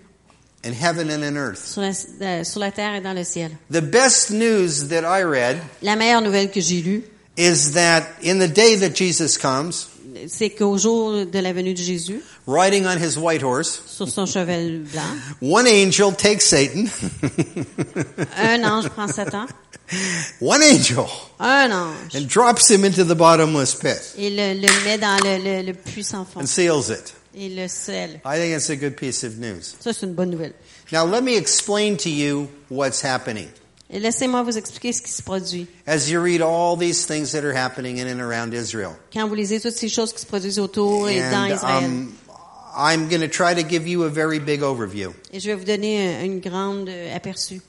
in heaven and in earth. sur la, euh, sur la terre et dans le ciel. The best news that I read La meilleure nouvelle que j'ai lue, is that in the day that Jesus comes, c'est qu'au jour de la venue de Jésus, riding on his white horse, sur son cheval blanc, <laughs> one angel takes Satan, <laughs> un ange prend Satan, <laughs> one angel, un ange, and drops him into the bottomless pit et le, le met dans le, le, le puits sans fond and seals it. Et le scelle. I think it's a good piece of news. Ça, c'est une bonne nouvelle. Now let me explain to you what's happening. Et laissez-moi vous expliquer ce qui se produit. As you read all these things that are happening in and around Israel. Quand vous lisez toutes ces choses qui se produisent autour et dans Israël. um, I'm going to try to give you a very big overview. Et je vais vous donner un- une grande euh, aperçu.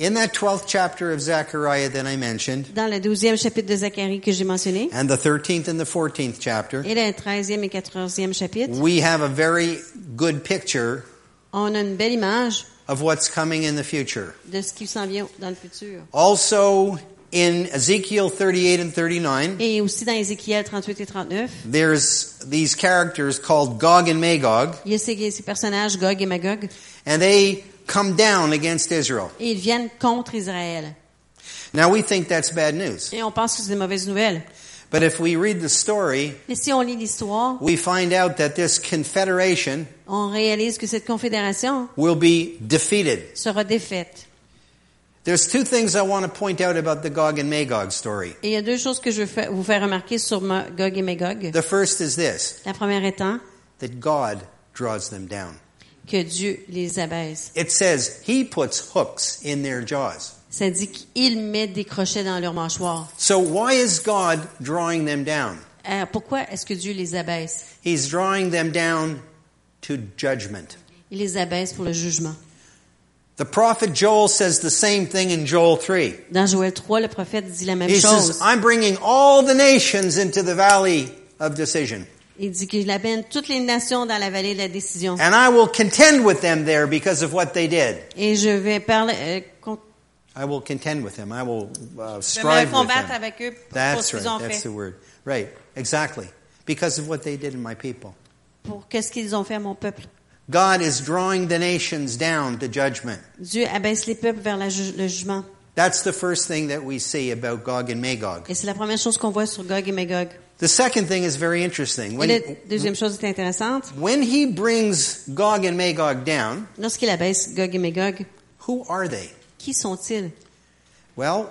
In that 12th chapter of Zechariah that I mentioned, Dans le 12e chapitre de Zacharie que j'ai mentionné, and the 13th and the 14th chapter, et le 13e et 14e chapitre, we have a very good picture on a une belle image of what's coming in the future. de ce qui s'en vient dans le futur. Also, in Ezekiel 38 and 39, Et aussi dans Ézéchiel 38 et 39, there's these characters called Gog and Magog, il y a ces, ces personnages, Gog et Magog, and they come down against Israel. et ils viennent contre Israël. Now, we think that's bad news. Et on pense que c'est des mauvaises nouvelles. But if we read the story, Mais si on lit l'histoire, we find out that this confederation on réalise que cette confédération will be defeated. sera défaite. There's two things I want to point out about the Gog and Magog story. Et il y a deux choses que je veux vous faire remarquer sur Gog et Magog. The first is this La première étant that God draws them down. Que Dieu les abaisse. It says he puts hooks in their jaws. Ça dit qu'il met des crochets dans leur mâchoire. So why is God drawing them down? Alors, pourquoi est-ce que Dieu les abaisse? He's drawing them down to judgment. Il les abaisse pour le jugement. The prophet Joel says the same thing in Joel 3. Dans Joël 3, le prophète dit la même He chose. says, I'm bringing all the nations into the valley of decision, Il dit qu'il amène toutes les nations dans la vallée de la décision. and I will contend with them there because of what they did. Et je vais parler, euh, con- I will contend with them. I will uh, je vais me strive with combattre them. avec eux pour That's ce qu'ils right. ont That's fait. the word. Right. Exactly. Because of what they did in my people. Pour qu'est-ce qu'ils ont fait à mon peuple. God is drawing the nations down to judgment. Dieu abaisse les peuples vers la ju- le jugement. That's the first thing that we see about Gog and Magog. Et c'est la première chose qu'on voit sur Gog et Magog. The second thing is very interesting. Et When, la deuxième chose est intéressante. when he brings Gog and Magog down, Lorsqu'il abaisse Gog et Magog, who are they? qui sont-ils? Well,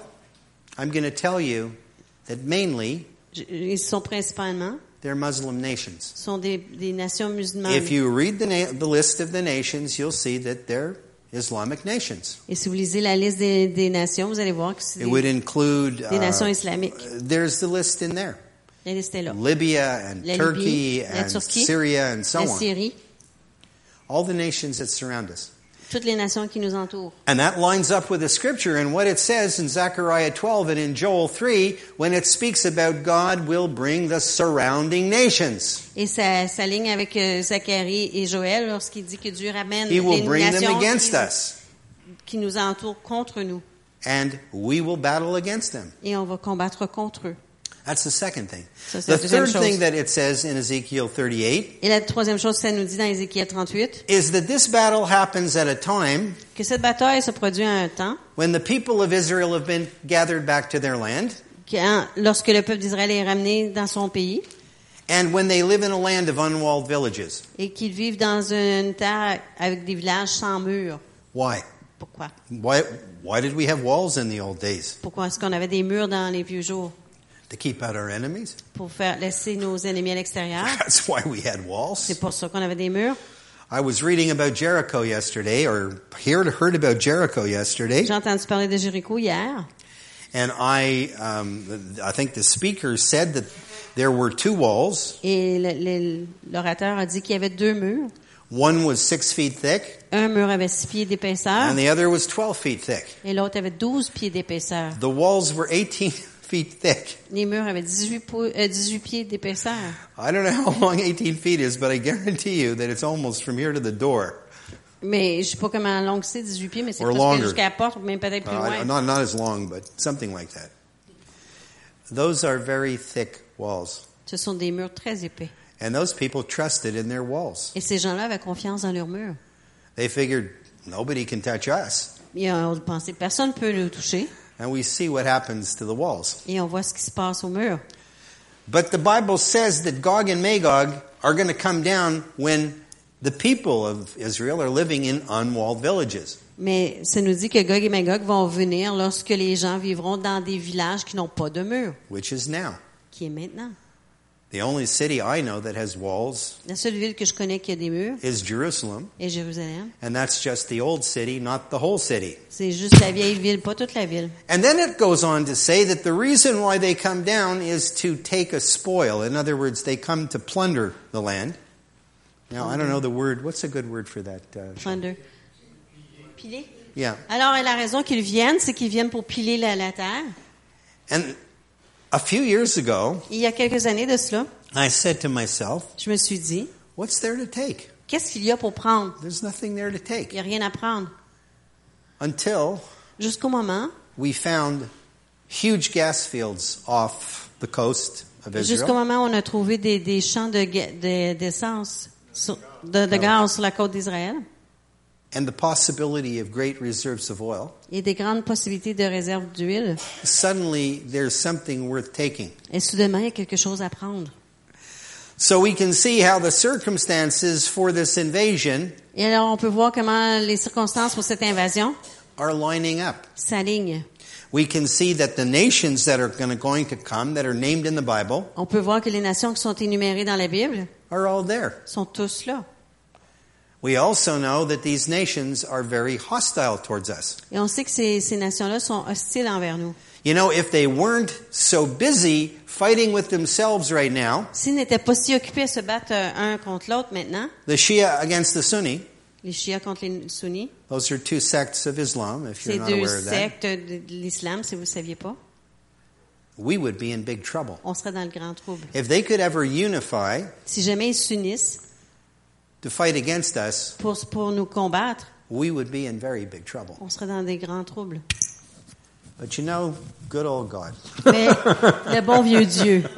I'm going to tell you that mainly Ils sont principalement they're Muslim nations. sont des, des nations musulmanes. If you read the, na- the list of the nations, you'll see that they're Islamic nations. Et si vous lisez la liste des, des nations, vous allez voir que c'est It des, would include. des uh, nations islamiques. there's the list in there: Là. Libya and La Turkey Libye, and Turquie, Syria and so la on. Syrie, All the nations that surround us. toutes les nations qui nous entourent. And that lines up with the scripture and what it says in Zechariah 12 and in Joel 3 when it speaks about God will bring the surrounding nations. Et ça s'aligne avec euh, Zacharie et Joël lorsqu'il dit que Dieu ramène He will les bring them nations against qui, us qui nous entourent contre nous. and we will battle against them. Et on va combattre contre eux. That's the second thing. Ça, The third chose. thing that it says in Ezekiel 38 Et la troisième chose, ça nous dit dans Ézéchiel 38, is that this battle happens at a time que cette bataille se produit à un temps when the people of Israel have been gathered back to their land quand, lorsque le peuple d'Israël est ramené dans son pays and when they live in a land of unwalled villages. et qu'ils vivent dans une terre avec des villages sans murs. Why? Pourquoi? Why, why did we have walls in the old days? Pourquoi est-ce qu'on avait des murs dans les vieux jours? To keep out our enemies? Pour faire laisser nos ennemis à l'extérieur. <laughs> That's why we had walls. C'est pour ça qu'on avait des murs. I was reading about Jericho yesterday, or heard, heard about Jericho yesterday, J'ai entendu parler de Jéricho hier. and I, um, I think the speaker said that there were two walls. Et l'orateur a dit qu'il y avait deux murs. One was six feet thick, Un mur avait six pieds d'épaisseur and the other was 12 feet thick. et l'autre avait 12 pieds d'épaisseur. The walls were 18 feet thick. Les murs avaient 18, po- euh, 18 pieds d'épaisseur. I don't know <laughs> how long 18 feet is, but I guarantee you that it's almost from here to the door. Mais je sais pas comment long c'est, 18 pieds, mais c'est Or presque longer. jusqu'à la porte, ou même peut-être plus Uh, loin. not, not as long, but something like that. Those are very thick walls. Ce sont des murs très épais. And those people trusted in their walls. Et ces gens-là avaient confiance dans leurs murs. They figured nobody can touch us. Ils ont pensé personne ne peut le toucher. And we see what happens to the walls. Et on voit ce qui se passe au mur. But the Bible says that Gog and Magog are going to come down when the people of Israel are living in unwalled villages. Mais ça nous dit que Gog et Magog vont venir lorsque les gens vivront dans des villages qui n'ont pas de which is now. qui est maintenant. The only city I know that has walls La seule ville que je connais qui a des murs is Jerusalem, est Jérusalem. and that's just the old city, not the whole city. C'est juste la vieille ville, pas toute la ville. And then it goes on to say that the reason why they come down is to take a spoil. In other words, they come to plunder the land. Now, I don't know the word. What's a good word for that? Uh, Plunder. Piler. yeah. Alors, la raison qu'ils viennent, c'est qu'ils viennent pour piler la, la terre. And a few years ago, Il y a quelques années de cela, I said to myself, je me suis dit, what's there to take? qu'est-ce qu'il y a pour prendre? There's nothing there to Il take. n'y a rien à prendre. Until Jusqu'au moment, we found huge gas fields off the coast of jusqu'au Israel. moment où on a trouvé des, des champs de ga- de- d'essence, de gaz sur la côte d'Israël and the possibility of great reserves of oil, et des grandes possibilités de réserve d'huile. suddenly there's something worth taking. Et soudainement, il y a quelque chose à prendre. So we can see how the circumstances for this invasion Et alors, on peut voir comment les circonstances pour cette invasion are lining up. s'alignent. We can see that the nations that are gonna, going to come, that are named in the Bible, On peut voir que les nations qui sont énumérées dans la Bible are all there. sont tous là. We also know that these nations are very hostile towards us. Et on sait que ces, ces nations-là sont hostiles envers nous. You know, if they weren't so busy fighting with themselves right now, S'ils n'étaient pas si occupés à se battre euh, un contre l'autre maintenant, the Shia against the Sunni, les chiites contre les sunnis, those are two sects of Islam, if you're not deux aware of that, sectes de de l'islam, si vous ne saviez pas, we would be in big trouble. on serait dans le grand trouble. If they could ever unify Si jamais ils s'unissent to fight against us, pour, pour nous combattre, we would be in very big trouble. on serait dans des grands troubles. But you know, good old God. Mais le bon vieux Dieu, <laughs>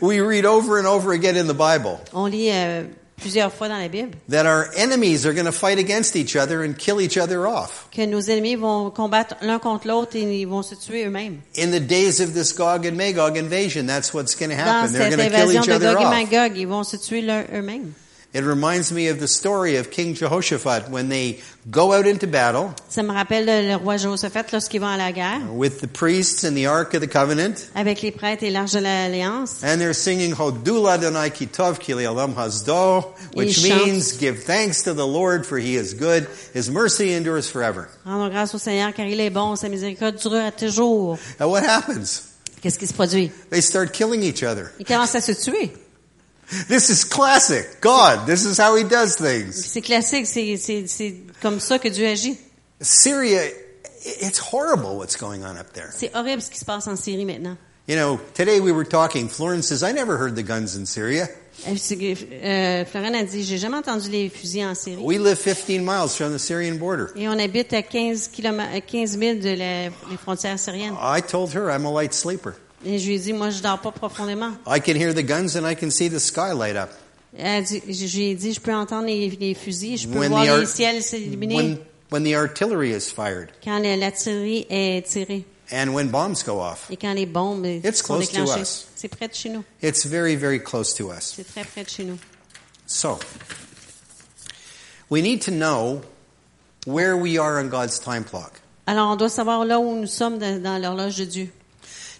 We read over and over again in the Bible on lit euh, plusieurs fois dans la Bible that our enemies are going to fight against each other and kill each other off. que nos ennemis vont combattre l'un contre l'autre et ils vont se tuer eux-mêmes. In the days of this Gog and Magog invasion, that's what's going to Dans happen. They're cette going to kill invasion each de other Gog et off. Magog, ils vont se tuer eux-mêmes. It reminds me of the story of King Jehoshaphat when they go out into battle Ça me rappelle le, roi Josaphat lorsqu'ils vont à la guerre with the priests and the Ark of the Covenant, avec les prêtres et l'arche de l'alliance. and they're singing Hodula Donai Kitov Kilialam Hasdo, which Ils chantent. means give thanks to the Lord for he is good, his mercy endures forever. Rendons grâce au Seigneur car il est bon, sa miséricorde durera toujours. Now what happens? Qu'est-ce qui se produit? They start killing each other. Ils commencent à se tuer. This is classic. God, this is how he does things. C'est classique, c'est, c'est, c'est comme ça que Dieu agit. Syria, it's horrible what's going on up there. C'est horrible ce qui se passe en Syrie maintenant. You know, today we were talking, Florence says, I never heard the guns in Syria. Euh, Euh, Florent a dit, j'ai jamais entendu les fusils en Syrie. We live 15 miles from the Syrian border. Et on habite à 15 kilomètres, à 15 000 de la, les frontières syriennes. I told her I'm a light sleeper. Et je lui ai dit, moi, je dors pas profondément. I can hear the guns and I can see the sky light up. Elle dit- je lui ai dit, je peux entendre les, les fusils, je peux When voir the ar- les ciels s'illuminer When, when the artillery is fired quand la- l'artillerie est tirée and when bombs go off. et quand les bombes It's sont close to déclenchées. us. C'est près de chez nous. It's very, very close to us. C'est très près de chez nous. So, we need to know where we are on God's time clock. Alors, on doit savoir là où nous sommes dans, dans l'horloge de Dieu.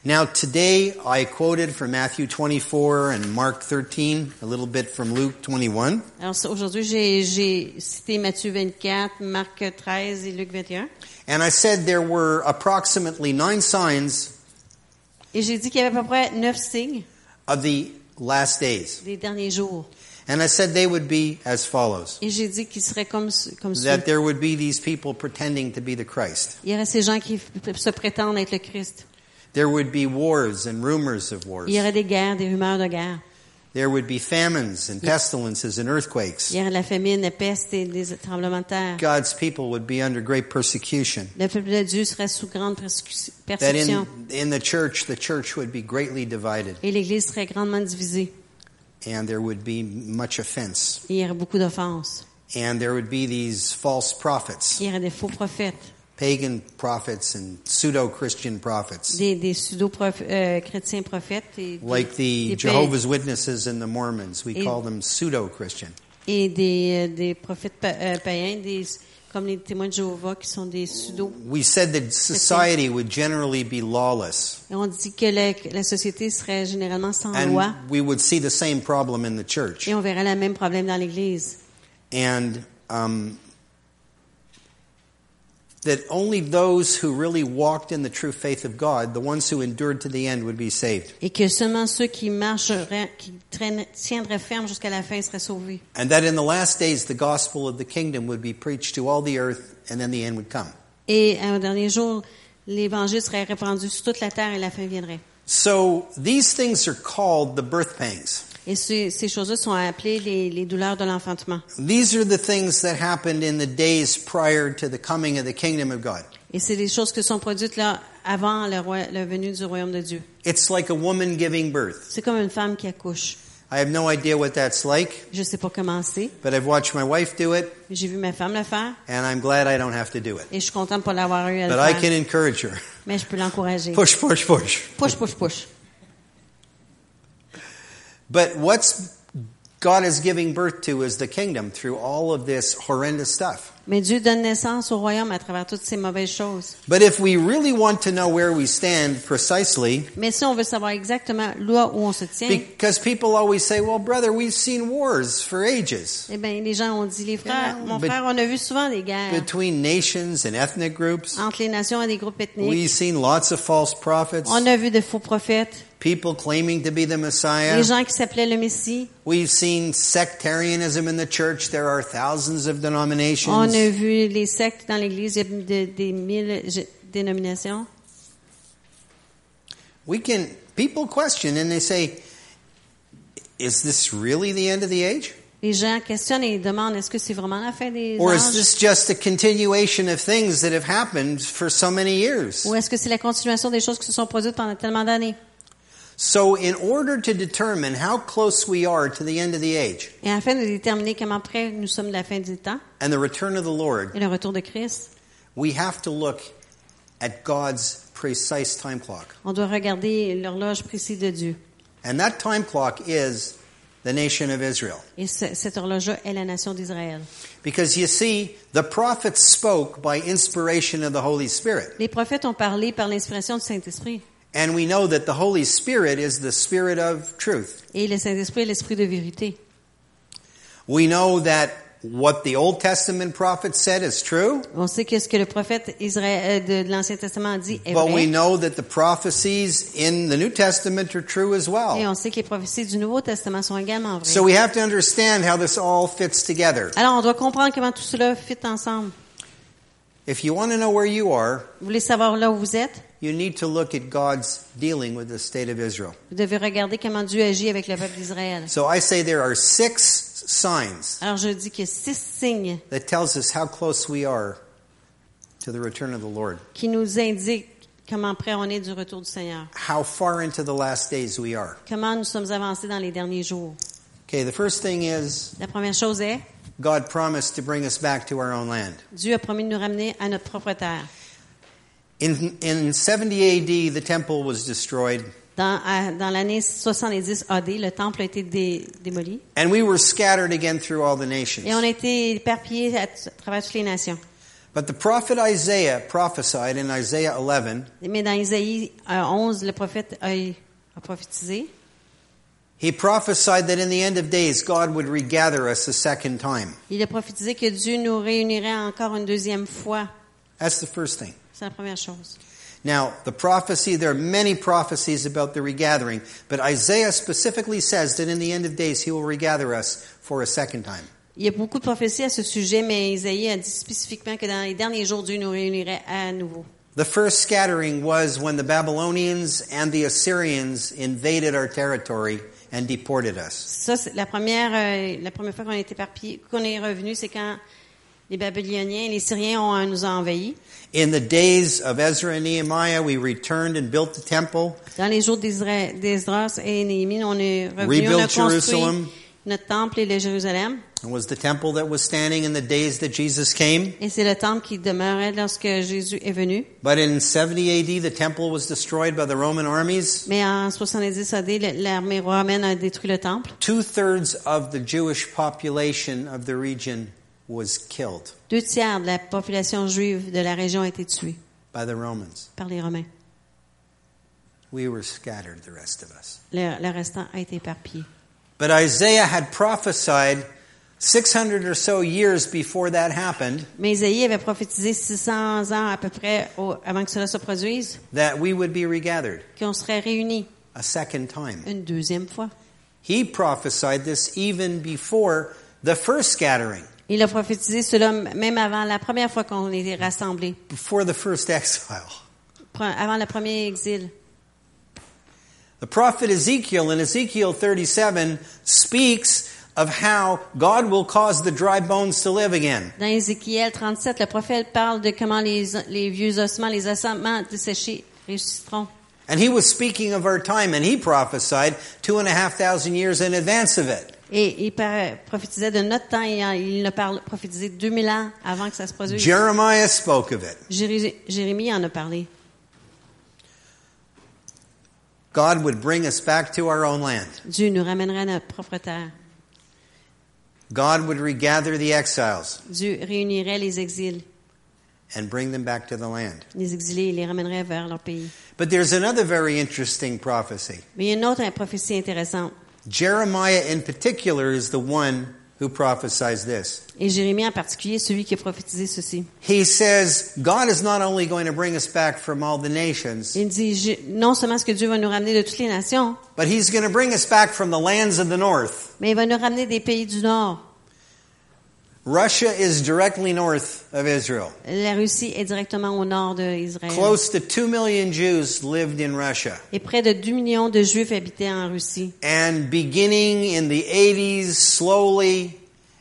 Now, today I quoted from Matthew 24 and Mark 13, a little bit from Luke 21. Alors, ça, aujourd'hui, j'ai, cité Matthieu 24, Marc 13 et Luc 21. And I said there were approximately nine signs Et j'ai dit qu'il y avait à peu près neuf signes of the last days. des derniers jours. And I said they would be as follows. Et j'ai dit qu'ils seraient comme, comme ceux. That there would be these people pretending to be the Christ. Il y aurait ces gens qui se prétendent être le Christ. There would be wars and rumors of wars. Il y aurait des guerres, des rumeurs de guerre. There would be famines and pestilences and earthquakes. Il y aurait de la famine, la peste et des tremblements de terre. God's people would be under great persecution. Le peuple de Dieu serait sous grande persécu- That persécution. in, in the church, the church would be greatly divided. Et l'Église serait grandement divisée. And there would be much offense. Et il y aurait beaucoup d'offenses. And there would be these false prophets Il y aurait des faux prophètes pagan prophets and pseudo-Christian prophets, des, des pseudo-chrétiens prophètes et, like the Jehovah's Witnesses and the Mormons. We Et- call them pseudo-Christian. et des, euh, des prophètes pa- euh, païens, des, comme les témoins de Jéhovah qui sont des pseudo. We said that society would generally be lawless, Et on dit que la, la société serait généralement sans loi and we would see the same problem in the church. et on verrait le même problème dans l'Église. and um, that only those who really walked in the true faith of God, the ones who endured to the end, would be saved. Et que seulement ceux qui marcheraient, qui traîneraient- tiendraient ferme jusqu'à la fin seraient sauvés. And that in the last days, the gospel of the kingdom would be preached to all the earth, and then the end would come. Et euh, au dernier jour, l'Évangile serait répandu sur toute la terre et la fin viendrait. So these things are called the birth pangs. Et ces, ces choses-là sont appelées les, les douleurs de l'enfantement. These are the things that happened in the days prior to the coming of the kingdom of God. Et c'est des choses qui sont produites là avant le, roi, le venu du royaume de Dieu. It's like a woman giving birth. C'est comme une femme qui accouche. I have no idea what that's like, Je sais pas comment c'est, but I've watched my wife do it, j'ai vu ma femme le faire and I'm glad I don't have to do it. et je suis contente de pas l'avoir eu à le But I faire. can encourage her. Mais je peux l'encourager. Push, push, push. Push, push, push. But what's God is giving birth to is the kingdom through all of this horrendous stuff. Mais Dieu donne naissance au royaume à travers toutes ces mauvaises choses. But if we really want to know where we stand precisely, Mais si on veut savoir exactement là où on se tient, because people always say, well, brother, we've seen wars for ages eh ben les gens ont dit, les frères, Yeah, mon frère, on a vu souvent des guerres between nations and ethnic groups. entre les nations et des groupes ethniques. We've seen lots of false prophets, On a vu de faux prophètes, people claiming to be the Messiah. les gens qui s'appelaient le Messie. We've seen sectarianism in the church. There are thousands of On denominations. a vu les sectes dans l'Église, il y a de- des mille dénominations. We can, people question and they say, is this really the end of the age? Les gens questionnent et demandent est-ce que c'est vraiment la fin des Or is âges? this just a continuation of things that have happened for so many years? ou est-ce que c'est la continuation des choses qui se sont produites pendant tellement d'années? So, in order to determine how close we are to the end of the age Et afin de déterminer comment près nous sommes de la fin du temps and the return of the Lord, et le retour de Christ, we have to look at God's precise time clock. on doit regarder l'horloge précise de Dieu. And that time clock is the nation of Israel. Et ce- cette horloge-là est la nation d'Israël. Because you see, the prophets spoke by inspiration of the Holy Spirit. Les prophètes ont parlé par l'inspiration du Saint-Esprit. And we know that the Holy Spirit is the Spirit of truth. Et le Saint-Esprit est l'Esprit de vérité. We know that what the Old Testament prophets said is true, On sait que ce que le prophète Israël, euh, de l'Ancien Testament dit est but we vrai. know that the prophecies in the New Testament are true as Et well. on sait que les prophéties du Nouveau Testament sont également vraies. So we have to understand how this all fits together. Alors, on doit comprendre comment tout cela fit ensemble. If you want to know where you are, Vous voulez savoir là où vous êtes? You need to look at God's dealing with the state of Israel. Vous devez regarder comment Dieu agit avec le peuple d'Israël. So I say there are six signs Alors, je dis qu'il y a six signes that tells us how close we are to the return of the Lord. qui nous indiquent comment près on est du retour du Seigneur. How far into the last days we are. Comment nous sommes avancés dans les derniers jours. Okay, the first thing is La première chose est, God promised to bring us back to our own land. Dieu a promis de nous ramener à notre propre terre. In, in 70 AD, the temple was destroyed, Dans, dans l'année 70 AD, le temple a été dé- démoli and we were scattered again through all the nations. et on a été éparpillés à, travers toutes les nations. But the prophet Isaiah prophesied in Isaiah 11, Mais dans Isaïe euh, 11, le prophète a, a prophétisé. he prophesied that in the end of days, God would regather us a second time. Il a prophétisé que Dieu nous réunirait encore une deuxième fois. That's the first thing. C'est la première chose. Now, the prophecy, there are many prophecies about the regathering, but Isaiah specifically says that in the end of days, he will regather us for a second time. Il y a beaucoup de prophéties à ce sujet, mais Isaïe a dit spécifiquement que dans les derniers jours, Dieu nous réunirait à nouveau. The first scattering was when the Babylonians and the Assyrians invaded our territory and deported us. Ça, la première, euh, la première fois qu'on est éparpillé, qu'on est revenu, c'est quand les Babyloniens et les Syriens ont, euh, nous ont envahis. In the days of Ezra and Nehemiah, we returned and built the temple. Dans les jours d'Esdras et Néhémie, on est revenu, on a Rebuilt construit, Jerusalem. notre temple est le Jérusalem. It was the temple that was standing in the days that Jesus came. Et c'est le temple qui demeurait lorsque Jésus est venu. But in 70 AD, the temple was destroyed by the Roman armies. Mais en 70 AD, l'armée romaine a détruit le temple. Two thirds of the Jewish population of the region was killed Deux tiers de la population juive de la région a été tuée by the Romans. par les Romains. We were scattered, the rest of us. Le, le restant a été éparpillé. But Isaiah had prophesied 600 or so years before that happened Mais Isaïe avait prophétisé 600 ans à peu près au- avant que cela se produise, that we would be regathered qu'on serait réunis a second time. une deuxième fois. He prophesied this even before the first scattering, Il a prophétisé cela même avant la première fois qu'on était rassemblés, before the first exile. avant le premier exil. The prophet Ezekiel in Ezekiel 37 speaks of how God will cause the dry bones to live again. Dans Ézéchiel 37, le prophète parle de comment les, les vieux ossements, les ossements desséchés ressusciteront. And he was speaking of our time, and he prophesied two and a half thousand years in advance of it. Et il prophétisait de notre temps, et il a parlé, prophétisé 2000 ans avant que ça se produise. Jeremiah spoke of it. Jéri- Jérémie en a parlé. God would bring us back to our own land. Dieu nous ramènerait à notre propre terre. God would regather the exiles Dieu réunirait les exils, and bring them back to the land. les exilés, les ramènerait vers leur pays. But there's another very interesting prophecy. Mais il y a une autre prophétie intéressante. Jeremiah in particular is the one who prophesies this. Et Jérémie en particulier, celui qui a prophétisé ceci. He says, God is not only going to bring us back from all the nations, Il dit, non seulement est-ce que Dieu va nous ramener de toutes les nations, but He's going to bring us back from the lands of the north. mais il va nous ramener des pays du Nord. Russia is directly north of Israel. La Russie est directement au nord d'Israël. Close to 2 million Jews lived in Russia. Et près de 2 millions de Juifs habitaient en Russie. And beginning in the 80s, slowly,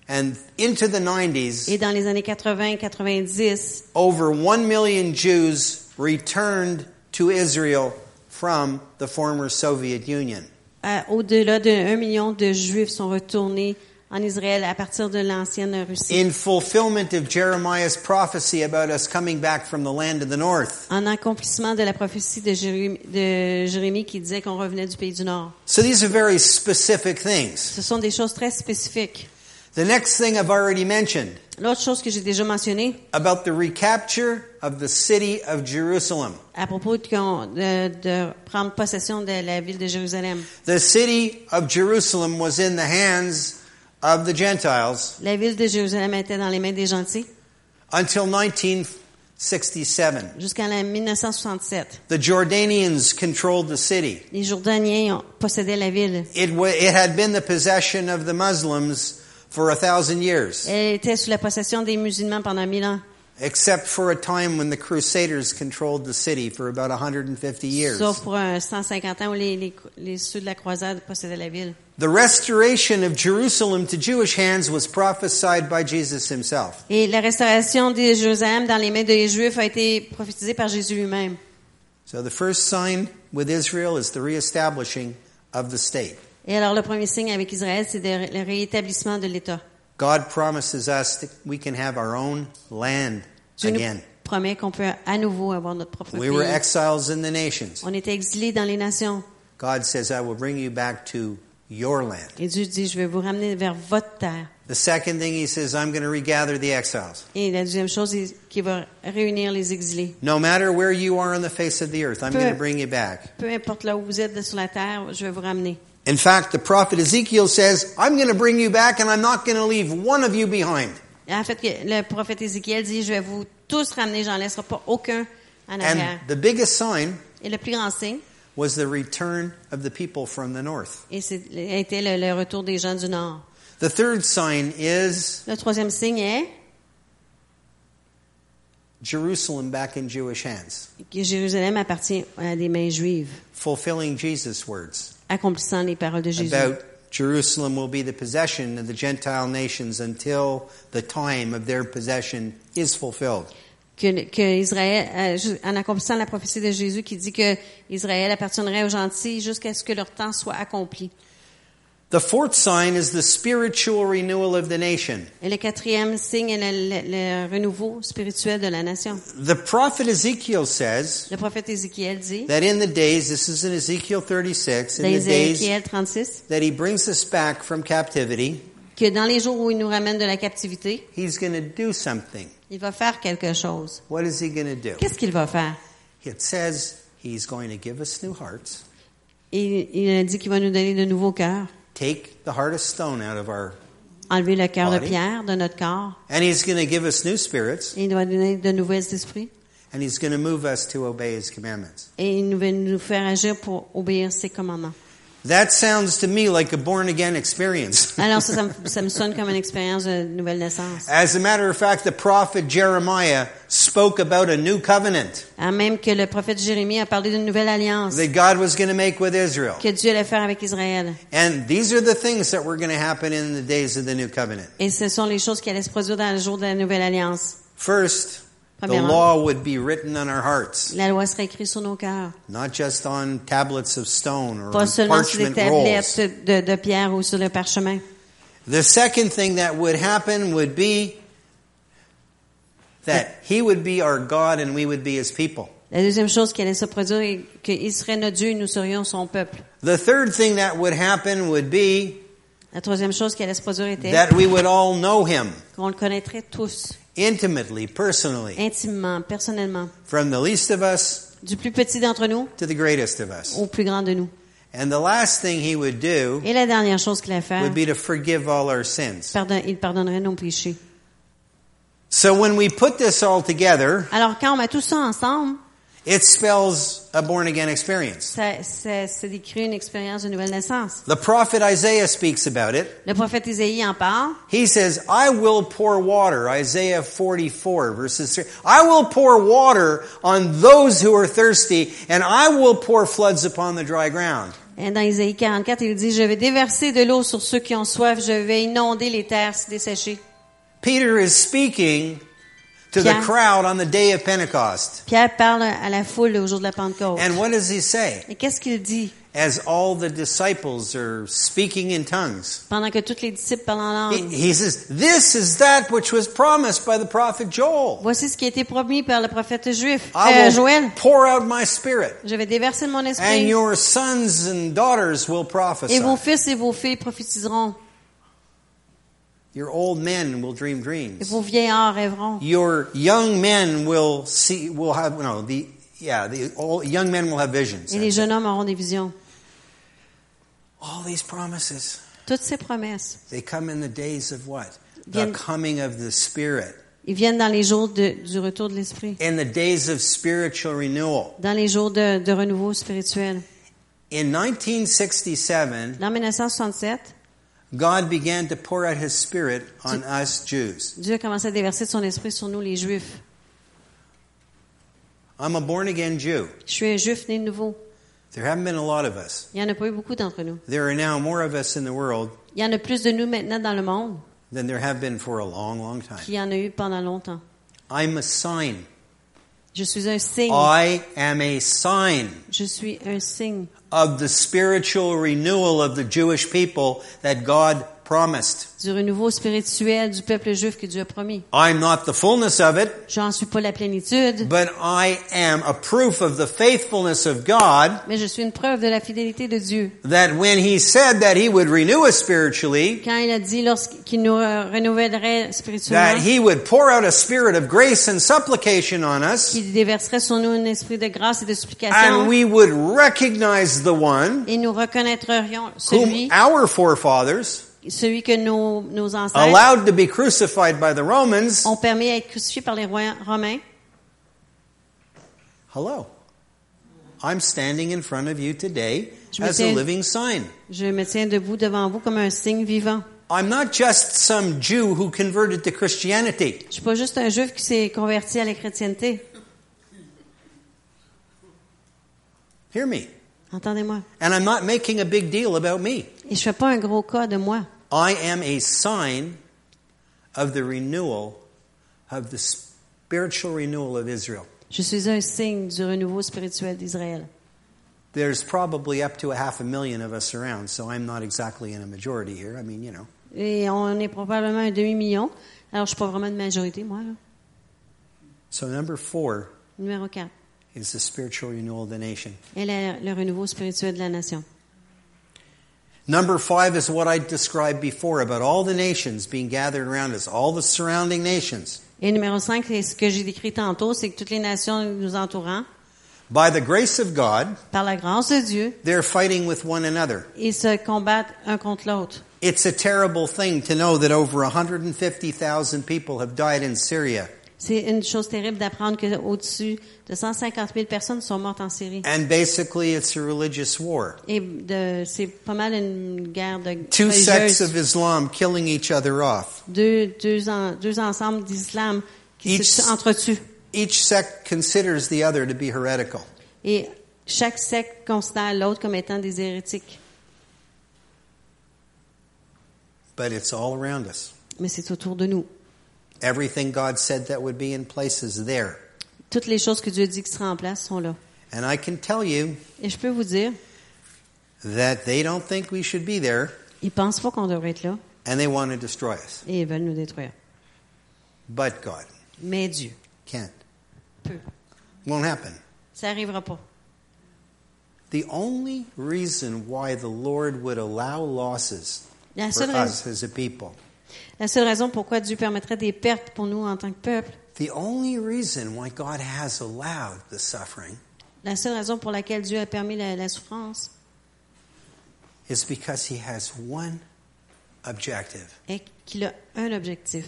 and into the 90s, Et dans les années 80-90, over 1 million Jews returned to Israel from the former Soviet Union. euh, au-delà de 1 million de Juifs sont retournés en Israël à partir de l'ancienne Russie. In fulfillment of Jeremiah's prophecy about us coming back from the land of the north. En accomplissement de la prophétie de Jérémie, de Jérémie qui disait qu'on revenait du pays du Nord. So these are very specific things. Ce sont des choses très spécifiques. The next thing I've already mentioned L'autre chose que j'ai déjà mentionnée, about the recapture of the city of Jerusalem. à propos de, de prendre possession de la ville de Jérusalem. The city of Jerusalem was in the hands of the Gentiles La ville de Jérusalem était dans les mains des gentils until 1967. jusqu'en la 1967. The Jordanians controlled the city. Les Jordaniens possédaient la ville. It, wa- it had been the possession of the Muslims for a thousand years, Elle était sous la possession des musulmans pendant mille ans, except for a time when the Crusaders controlled the city for about 150 years. sauf pour un 150 ans où les, les, les ceux de la croisade possédaient la ville. The restoration of Jerusalem to Jewish hands was prophesied by Jesus himself. Et la restauration de Jérusalem dans les mains des Juifs a été prophétisée par Jésus lui-même. So the first sign with Israel is the reestablishing of the state. Et alors le premier signe avec Israël, c'est le réétablissement de l'État. God promises us that we can have our own land Dieu again. promet qu'on peut à nouveau avoir notre propre We were pays. exiles in the nations. On était exilés dans les nations. God says, I will bring you back to your land. Et Dieu dit, je vais vous ramener vers votre terre. The second thing he says, I'm going to regather the exiles. Et la deuxième chose, c'est qu'il va réunir les exilés. No matter where you are on the face of the earth, I'm Peu- going to bring you back. Peu importe là où vous êtes sur la terre, je vais vous ramener. In fact, the prophet Ezekiel says, I'm going to bring you back and I'm not going to leave one of you behind. En fait, le prophète Ézéchiel dit, je vais vous tous ramener, j'en laisserai pas aucun en arrière. And the biggest sign Et le plus grand signe, was the return of the people from the north. et c'était le, le retour des gens du Nord. The third sign is Le troisième signe est Jerusalem back in Jewish hands, que Jérusalem appartient à des mains juives, fulfilling Jesus' words accomplissant les paroles de Jésus. about Jerusalem will be the possession of the Gentile nations until the time of their possession is fulfilled. que, que Israël, euh, en accomplissant la prophétie de Jésus qui dit que Israël appartiendrait aux gentils jusqu'à ce que leur temps soit accompli. The fourth sign is the spiritual renewal of the nation. Et le quatrième signe est le, le- le renouveau spirituel de la nation. The prophet Ezekiel says Le prophète Ézéchiel dit, that in the days, this is in Ezekiel 36, in the days Ézéchiel 36, that he brings us back from captivity, que dans les jours où il nous ramène de la captivité, he's going to do something. il va faire quelque chose. What is he going to do? Qu'est-ce qu'il va faire? It says he's going to give us new hearts, Il, il a dit qu'il va nous donner de nouveaux cœurs, take the heart of stone out of our, enlever le cœur de pierre de notre corps, and he's going to give us new spirits, et il va donner de nouveaux esprits, and he's going to move us to obey his commandments. et il va nous faire agir pour obéir ses commandements. That sounds to me like a born again experience. <laughs> Alors ça, ça me, ça <laughs> me sonne comme une expérience de nouvelle naissance. As a matter of fact, the prophet Jeremiah spoke about a new covenant Ah, même que le prophète Jérémie a parlé d'une nouvelle alliance that God was going to make with Israel. que Dieu allait faire avec Israël. And these are the things that were going to happen in the days of the new covenant. Et ce sont les choses qui allaient se produire dans le jour de la nouvelle alliance. First, the Premièrement. law would be written on our hearts, La loi serait écrite sur nos cœurs. not just on tablets of stone or Pas on seulement sur rolls. tablettes de, de pierre ou sur le parchemin. The second thing that would happen would be that he would be our God and we would be his people. La deuxième chose qui allait se produire est qu'il serait notre Dieu et nous serions son peuple. The third thing that would happen would be La troisième chose qui allait se produire était that we would all know him qu'on le connaîtrait tous, intimately, personally, intimement, personnellement, from the least of us du plus petit d'entre nous to the greatest of us. au plus grand de nous. And the last thing he would do Et la dernière chose qu'il allait faire, would be to forgive all our sins. pardon- il pardonnerait nos péchés. So when we put this all together, Alors quand on met tout ça ensemble, it spells a born again experience. ça, ça, ça décrit une expérience de nouvelle naissance. The prophet Isaiah speaks about it. Le prophète Isaïe en parle. He says, I will pour water, Isaiah 44 verses 3. I will pour water on those who are thirsty, and I will pour floods upon the dry ground. Et Dans Isaïe 44, il dit, je vais déverser de l'eau sur ceux qui ont soif, je vais inonder les terres desséchées. Peter is speaking to the Pierre. crowd on the day of Pentecost. Pierre parle à la foule au jour de la Pentecôte. And what does he say? Et qu'est-ce qu'il dit? As all the disciples are speaking in tongues. Pendant que tous les disciples parlent en He, langue. he says, This is that which was promised by the prophet Joel. Voici ce qui a été promis par le prophète juif, I euh, Joël. pour out my spirit, Je vais déverser mon and esprit. your sons and daughters will prophesy. Et vos fils et vos filles prophétiseront. Your old men will dream Et dreams. vos vieillards rêveront. Your young men will see, will have, no, the, yeah, the old, young men will have visions. Et les jeunes hommes auront des visions. All these promises, Toutes ces promesses, they come in the days of what? The coming of the Spirit. ils viennent dans les jours de- du retour de l'esprit. In the days of spiritual renewal. Dans les jours de, de renouveau spirituel. In 1967, Dans 1967, God began to pour out His Spirit on us Jews. Dieu a commencé à déverser son esprit sur nous, les Juifs. I'm a born again Jew. Je suis un Juif né de nouveau. There haven't been a lot of us. Il y en a pas eu beaucoup d'entre nous. There are now more of us in the world Il y en a plus de nous maintenant dans le monde than there have been for a long, long time. qu'il y en a eu pendant longtemps. I'm a sign. Je suis un signe. I am a sign Je suis un signe of the spiritual renewal of the Jewish people that God promised. du renouveau spirituel du peuple juif que Dieu a promis. I'm not the fullness of it, J'en suis pas la plénitude, but I am a proof of the faithfulness of God mais je suis une preuve de la fidélité de Dieu. that when He said that He would renew us spiritually, Quand il a dit lorsqu'il nous renouvellerait that He would pour out a spirit of grace and supplication on us, qu'il déverserait sur nous un esprit de grâce et de and we would recognize the one et nous reconnaîtrions whom our forefathers celui que nos, nos ancêtres allowed to be crucified by the Romans. ont permis à être crucifié par les rois- Romains. Hello. I'm standing in front of you today Je me as a tiens- living sign. Je me tiens debout devant vous comme un signe vivant. I'm not just some Jew who converted to Christianity. Je suis pas juste un juif qui s'est converti à la chrétienté. Hear me. Entendez-moi. And I'm not making a big deal about me. Et je fais pas un gros cas de moi. I am a sign of the renewal of the spiritual renewal of Israel. Je suis un signe du renouveau spirituel d'Israël. there's probably up to a half a million of us around, so I'm not exactly in a majority here. I mean, you know. Et on est probablement un demi-million. Alors, je suis pas vraiment de majorité, moi. là. So number four Numéro 4. is the spiritual renewal of the nation. Et le, le renouveau spirituel de la nation. Number five is what I described before about all the nations being gathered around us, all the surrounding nations. Et numéro 5, c'est ce que j'ai décrit tantôt, c'est que toutes les nations nous entourant, By the grace of God, par la grâce de Dieu, they're fighting with one another. ils se combattent un contre l'autre. It's a terrible thing to know that over 150,000 people have died in Syria. C'est une chose terrible d'apprendre qu'au-dessus de 150 000 personnes sont mortes en Syrie. And basically, it's a religious war. Et c'est pas mal une guerre de Two sects of Islam killing each other off. deux, deux, en- deux ensembles d'islam qui Each- se entretuent. Each sect considers the other to be heretical. Et chaque secte considère l'autre comme étant des hérétiques. But it's all around us. Mais c'est autour de nous. Everything God said that would be in place is there. Toutes les choses que Dieu dit qui seraient en place sont là. And I can tell you Et je peux vous dire, that they don't think we should be there ils pensent pas qu'on devrait être là and they want to destroy us. et ils veulent nous détruire. But God Mais Dieu can't. peut. Won't happen. Ça arrivera pas. The only reason why the Lord would allow losses La for seule, us as a people, la seule raison pourquoi Dieu permettrait des pertes pour nous en tant que peuple, the only reason why God has allowed the suffering la seule raison pour laquelle Dieu a permis la, la souffrance is because He has one objective. est qu'il a un objectif.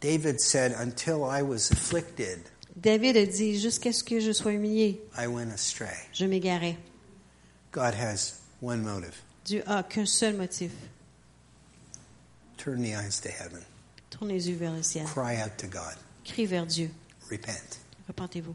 David said, Until I was afflicted, David a dit, jusqu'à ce que je sois humilié, I went astray. je m'égarais. God has one motive Dieu a qu'un seul motif. turn the eyes to heaven, Tournez les yeux vers le ciel. cry out to God, Crie vers Dieu. repent. Repentez-vous.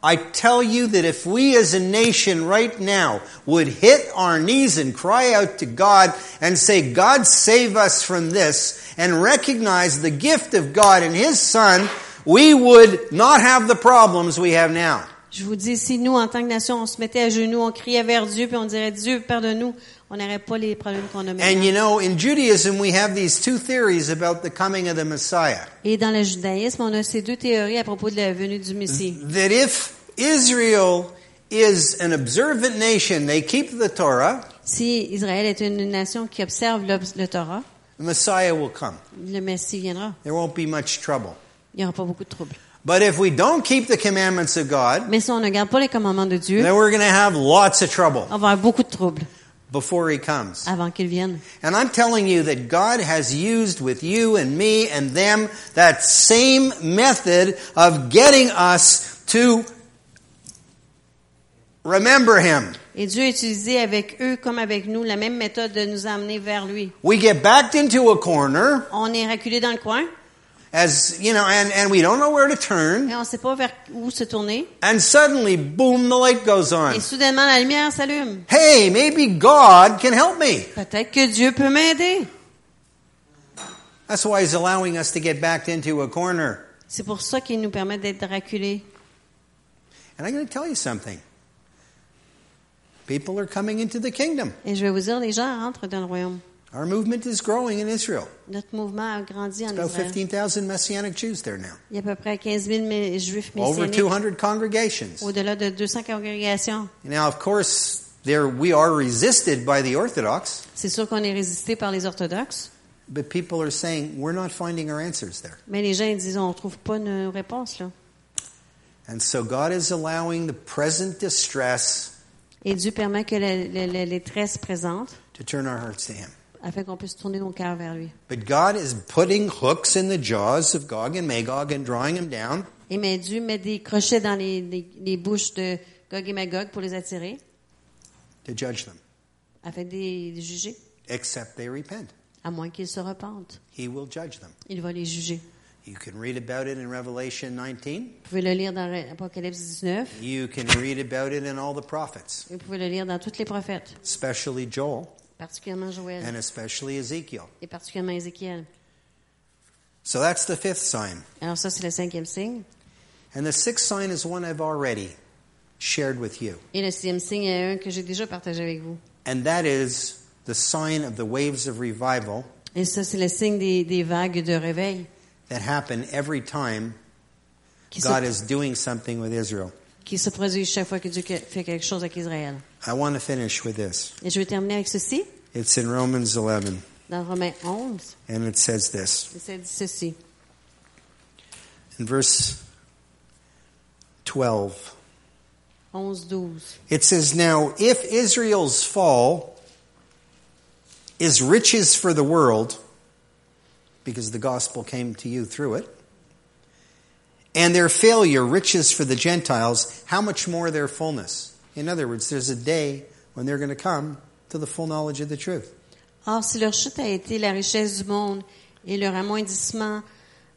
I tell you that if we as a nation right now would hit our knees and cry out to God and say, God save us from this, and recognize the gift of God and His Son, we would not have the problems we have now. Je vous dis, si nous, en tant que nation, on se mettait à genoux, on criait vers Dieu, puis on dirait, Dieu, pardonne-nous, on n'aurait pas les problèmes qu'on a And maintenant. you know, in Judaism, we have these two theories about the coming of the Messiah. Et dans le judaïsme, on a ces deux théories à propos de la venue du Messie. That if Israel is an observant nation, they keep the Torah, Si Israël est une nation qui observe le, le Torah, the Messiah will come. le Messie viendra. There won't be much trouble. Il n'y aura pas beaucoup de troubles. But if we don't keep the commandments of God, Mais si on ne garde pas les commandements de Dieu, then we're going to have lots of trouble on va avoir beaucoup de troubles before He comes. avant qu'il vienne. And I'm telling you that God has used with you and me and them that same method of getting us to remember Him. Et Dieu a utilisé avec eux comme avec nous la même méthode de nous amener vers lui. We get backed into a corner On est reculé dans le coin as, you know, and, and we don't know where to turn. et on ne sait pas vers où se tourner. And suddenly, boom, the light goes on. Et soudainement, la lumière s'allume. Hey, maybe God can help me. Peut-être que Dieu peut m'aider. That's why He's allowing us to get backed into a corner. C'est pour ça qu'il nous permet d'être. And I'm going to tell you something. People are coming into the kingdom. Et je vais vous dire, les gens rentrent dans le royaume. Our movement is growing in Israel. Notre mouvement a grandi en About 15,000 Messianic Jews there now. Il y a à peu près 15 000 mé- juifs Over 200 congregations. au-delà de 200 congrégations. Now, of course, there we are resisted by the Orthodox, C'est sûr qu'on est résisté par les orthodoxes, but people are saying we're not finding our answers there. mais les gens disent on trouve pas nos réponses là. And so God is allowing the present distress Et Dieu permet que la, la- la- les tresses présentes to turn our hearts to Him. Afin qu'on puisse tourner nos cœurs vers lui. But God is putting hooks in the jaws of Gog and Magog and drawing them down Et mais Dieu met des crochets dans les, les- les bouches de Gog et Magog pour les attirer, to judge them, afin de les juger, except they repent. à moins qu'ils se repentent. He will judge them. Il va les juger. You can read about it in Revelation 19. Vous pouvez le lire dans Apocalypse 19. You can read about it in all the prophets, Vous pouvez le lire dans tous les prophètes, especially Joel particulièrement Joël and especially Ezekiel. et particulièrement Ézéchiel. So that's the fifth sign. Alors ça, c'est le cinquième signe. And the sixth sign is one I've already shared with you. Et le sixième signe est un que j'ai déjà partagé avec vous. And that is the sign of the waves of revival Et ça, c'est le signe des, des vagues de réveil that happen every time qui God is doing something with Israel. Qui se produisent chaque fois que Dieu fait quelque chose avec Israël. I want to finish with this. Et je vais terminer avec ceci, It's in Romans 11, dans Romains 11. and it says this. Et ça dit ceci. In verse 12, 11, 12. it says, Now, if Israel's fall is riches for the world, because the gospel came to you through it, and their failure riches for the Gentiles, how much more their fullness? In other words, there's a day when they're going to come to the full knowledge of the truth. Or, si leur chute a été la richesse du monde et leur amoindissement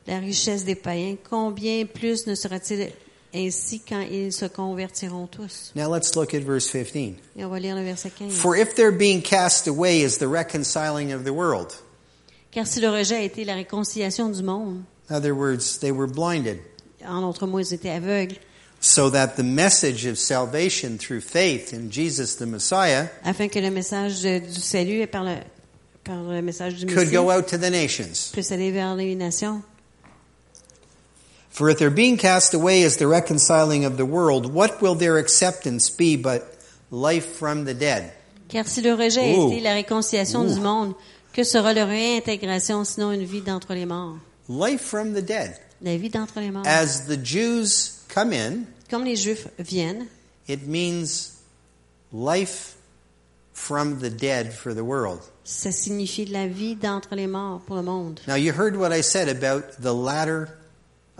la richesse des païens, combien plus ne sera-t-il ainsi quand ils se convertiront tous? Now let's look at verse 15. Et on va lire le verset 15. For if their being cast away is the reconciling of the world, Car si le rejet a été la réconciliation du monde, in other words, they were blinded, en d'autres mots, ils étaient aveugles, so that the message of salvation through faith in Jesus the Messiah afin que le message du salut par le, par le message du could Messie go out to the nations. puisse aller vers les nations. For if their being cast away is the reconciling of the world, what will their acceptance be but life from the dead? Car si le rejet Ouh. a été la réconciliation du monde, que sera leur réintégration sinon une vie d'entre les morts? Life from the dead. La vie d'entre les morts. As the Jews come in, Comme les Juifs viennent, it means life from the dead for the world. ça signifie la vie d'entre les morts pour le monde. Now you heard what I said about the latter,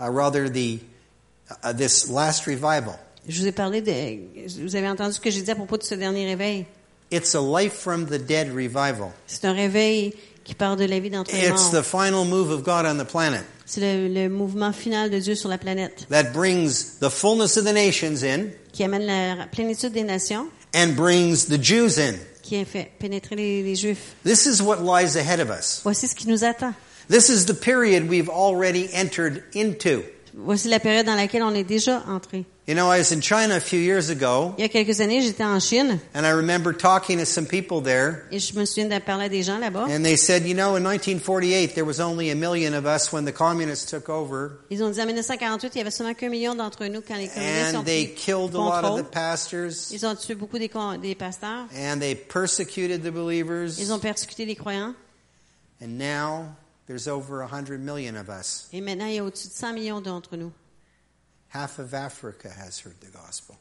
uh, rather the uh, this last revival. Je vous ai parlé de, vous avez entendu ce que j'ai dit à propos de ce dernier réveil. It's a life from the dead revival. C'est un réveil qui part de la vie d'entre les It's the morts. final move of God on the planet C'est le, le mouvement final de Dieu sur la planète that brings the fullness of the nations in qui amène la plénitude des nations, and brings the Jews in. qui fait pénétrer les, les Juifs. This is what lies ahead of us. Voici ce qui nous attend. This is the period we've already entered into. Voici la période dans laquelle on est déjà entré. You know, I was in China a few years ago, Il y a quelques années, j'étais en Chine and I remember talking to some people there, et je me souviens de parler à des gens là-bas. and they said, you know, in 1948, there was only a million of us when the communists took over, Ils ont dit en 1948, il y avait seulement qu'un million d'entre nous quand les communistes ont and they pris killed a lot of contrôle. the pastors, Ils ont tué beaucoup des pasteurs. and they persecuted the believers, Ils ont persécuté les croyants. and now there's over 100 million of us. Et maintenant, il y a au-dessus de 100 millions d'entre nous. Half of Africa has heard the gospel.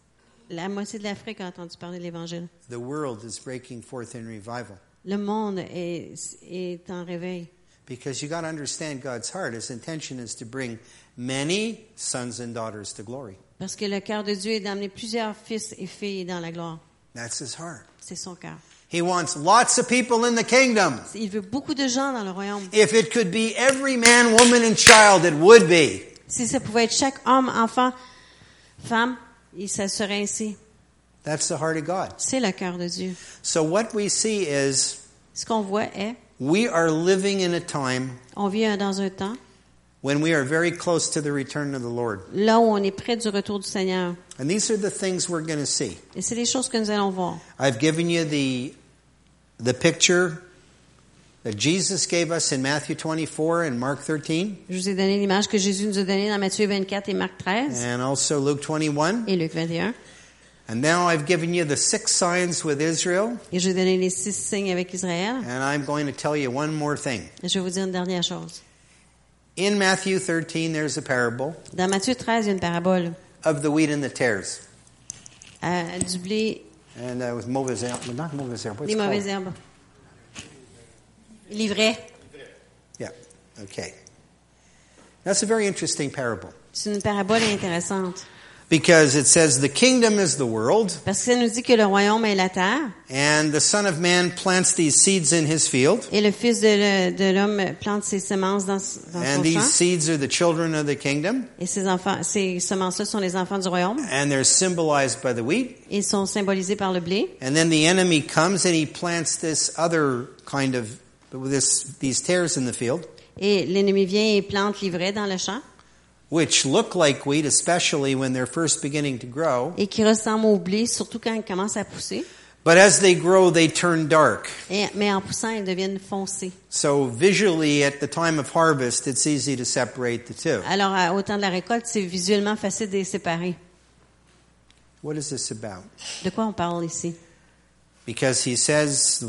La moitié de l'Afrique a entendu parler de l'Évangile. The world is breaking forth in revival. Le monde est, est en réveil. Because you got to understand God's heart. His intention is to bring many sons and daughters to glory. Parce que le cœur de Dieu est d'amener plusieurs fils et filles dans la gloire. That's his heart. C'est son cœur. He wants lots of people in the kingdom. Il veut beaucoup de gens dans le royaume. If it could be every man, woman, and child, it would be. Si ça pouvait être chaque homme, enfant, femme, et ça serait ainsi. That's the heart of God. C'est le cœur de Dieu. So what we see is Ce qu'on voit est, we are living in a time on vit dans un temps when we are very close to the return of the Lord. là où on est près du retour du Seigneur. And these are the things we're going to see. Et c'est les choses que nous allons voir. I've given you the the picture that Jesus gave us in Matthew 24 and Mark 13 Je vous ai donné l'image que Jésus nous a donnée dans Matthieu 24 et Marc 13 and also Luke 21. et Luc 21. And now I've given you the six signs with Israel, Et je vais donner les six signes avec Israël. and I'm going to tell you one more thing. Et je vais vous dire une dernière chose. In Matthew 13, there's a parable Dans Matthieu 13, il y a une parabole of the wheat and the tares. euh, du blé, And uh, with mauvais herbe, well, not mauvais herbe, what's des it mauvaises herbes. L'ivraie. Yeah, okay. That's a very interesting parable C'est une parabole intéressante. Because it says the kingdom is the world, Parce que ça nous dit que le royaume est la terre and the Son of Man plants these seeds in his field, et le Fils de l'homme plante ses semences dans, dans and son these champ. seeds are the children of the kingdom, Et ces enfants, ces semences-là sont les enfants du royaume. and they're symbolized by the wheat. Ils sont symbolisés par le blé. And then the enemy comes and he plants this other kind of this these tares in the field, Et l'ennemi vient et plante l'ivraie dans le champ. Which look like wheat, especially when they're first beginning to grow. et qui ressemblent au blé, surtout quand ils commencent à pousser. But as they grow, they turn dark. Et- mais en poussant, ils deviennent foncés. So visually, at the time of harvest, it's easy to separate the two. Alors, au temps de la récolte, c'est visuellement facile de les séparer. What is this about? De quoi on parle ici? Because he says,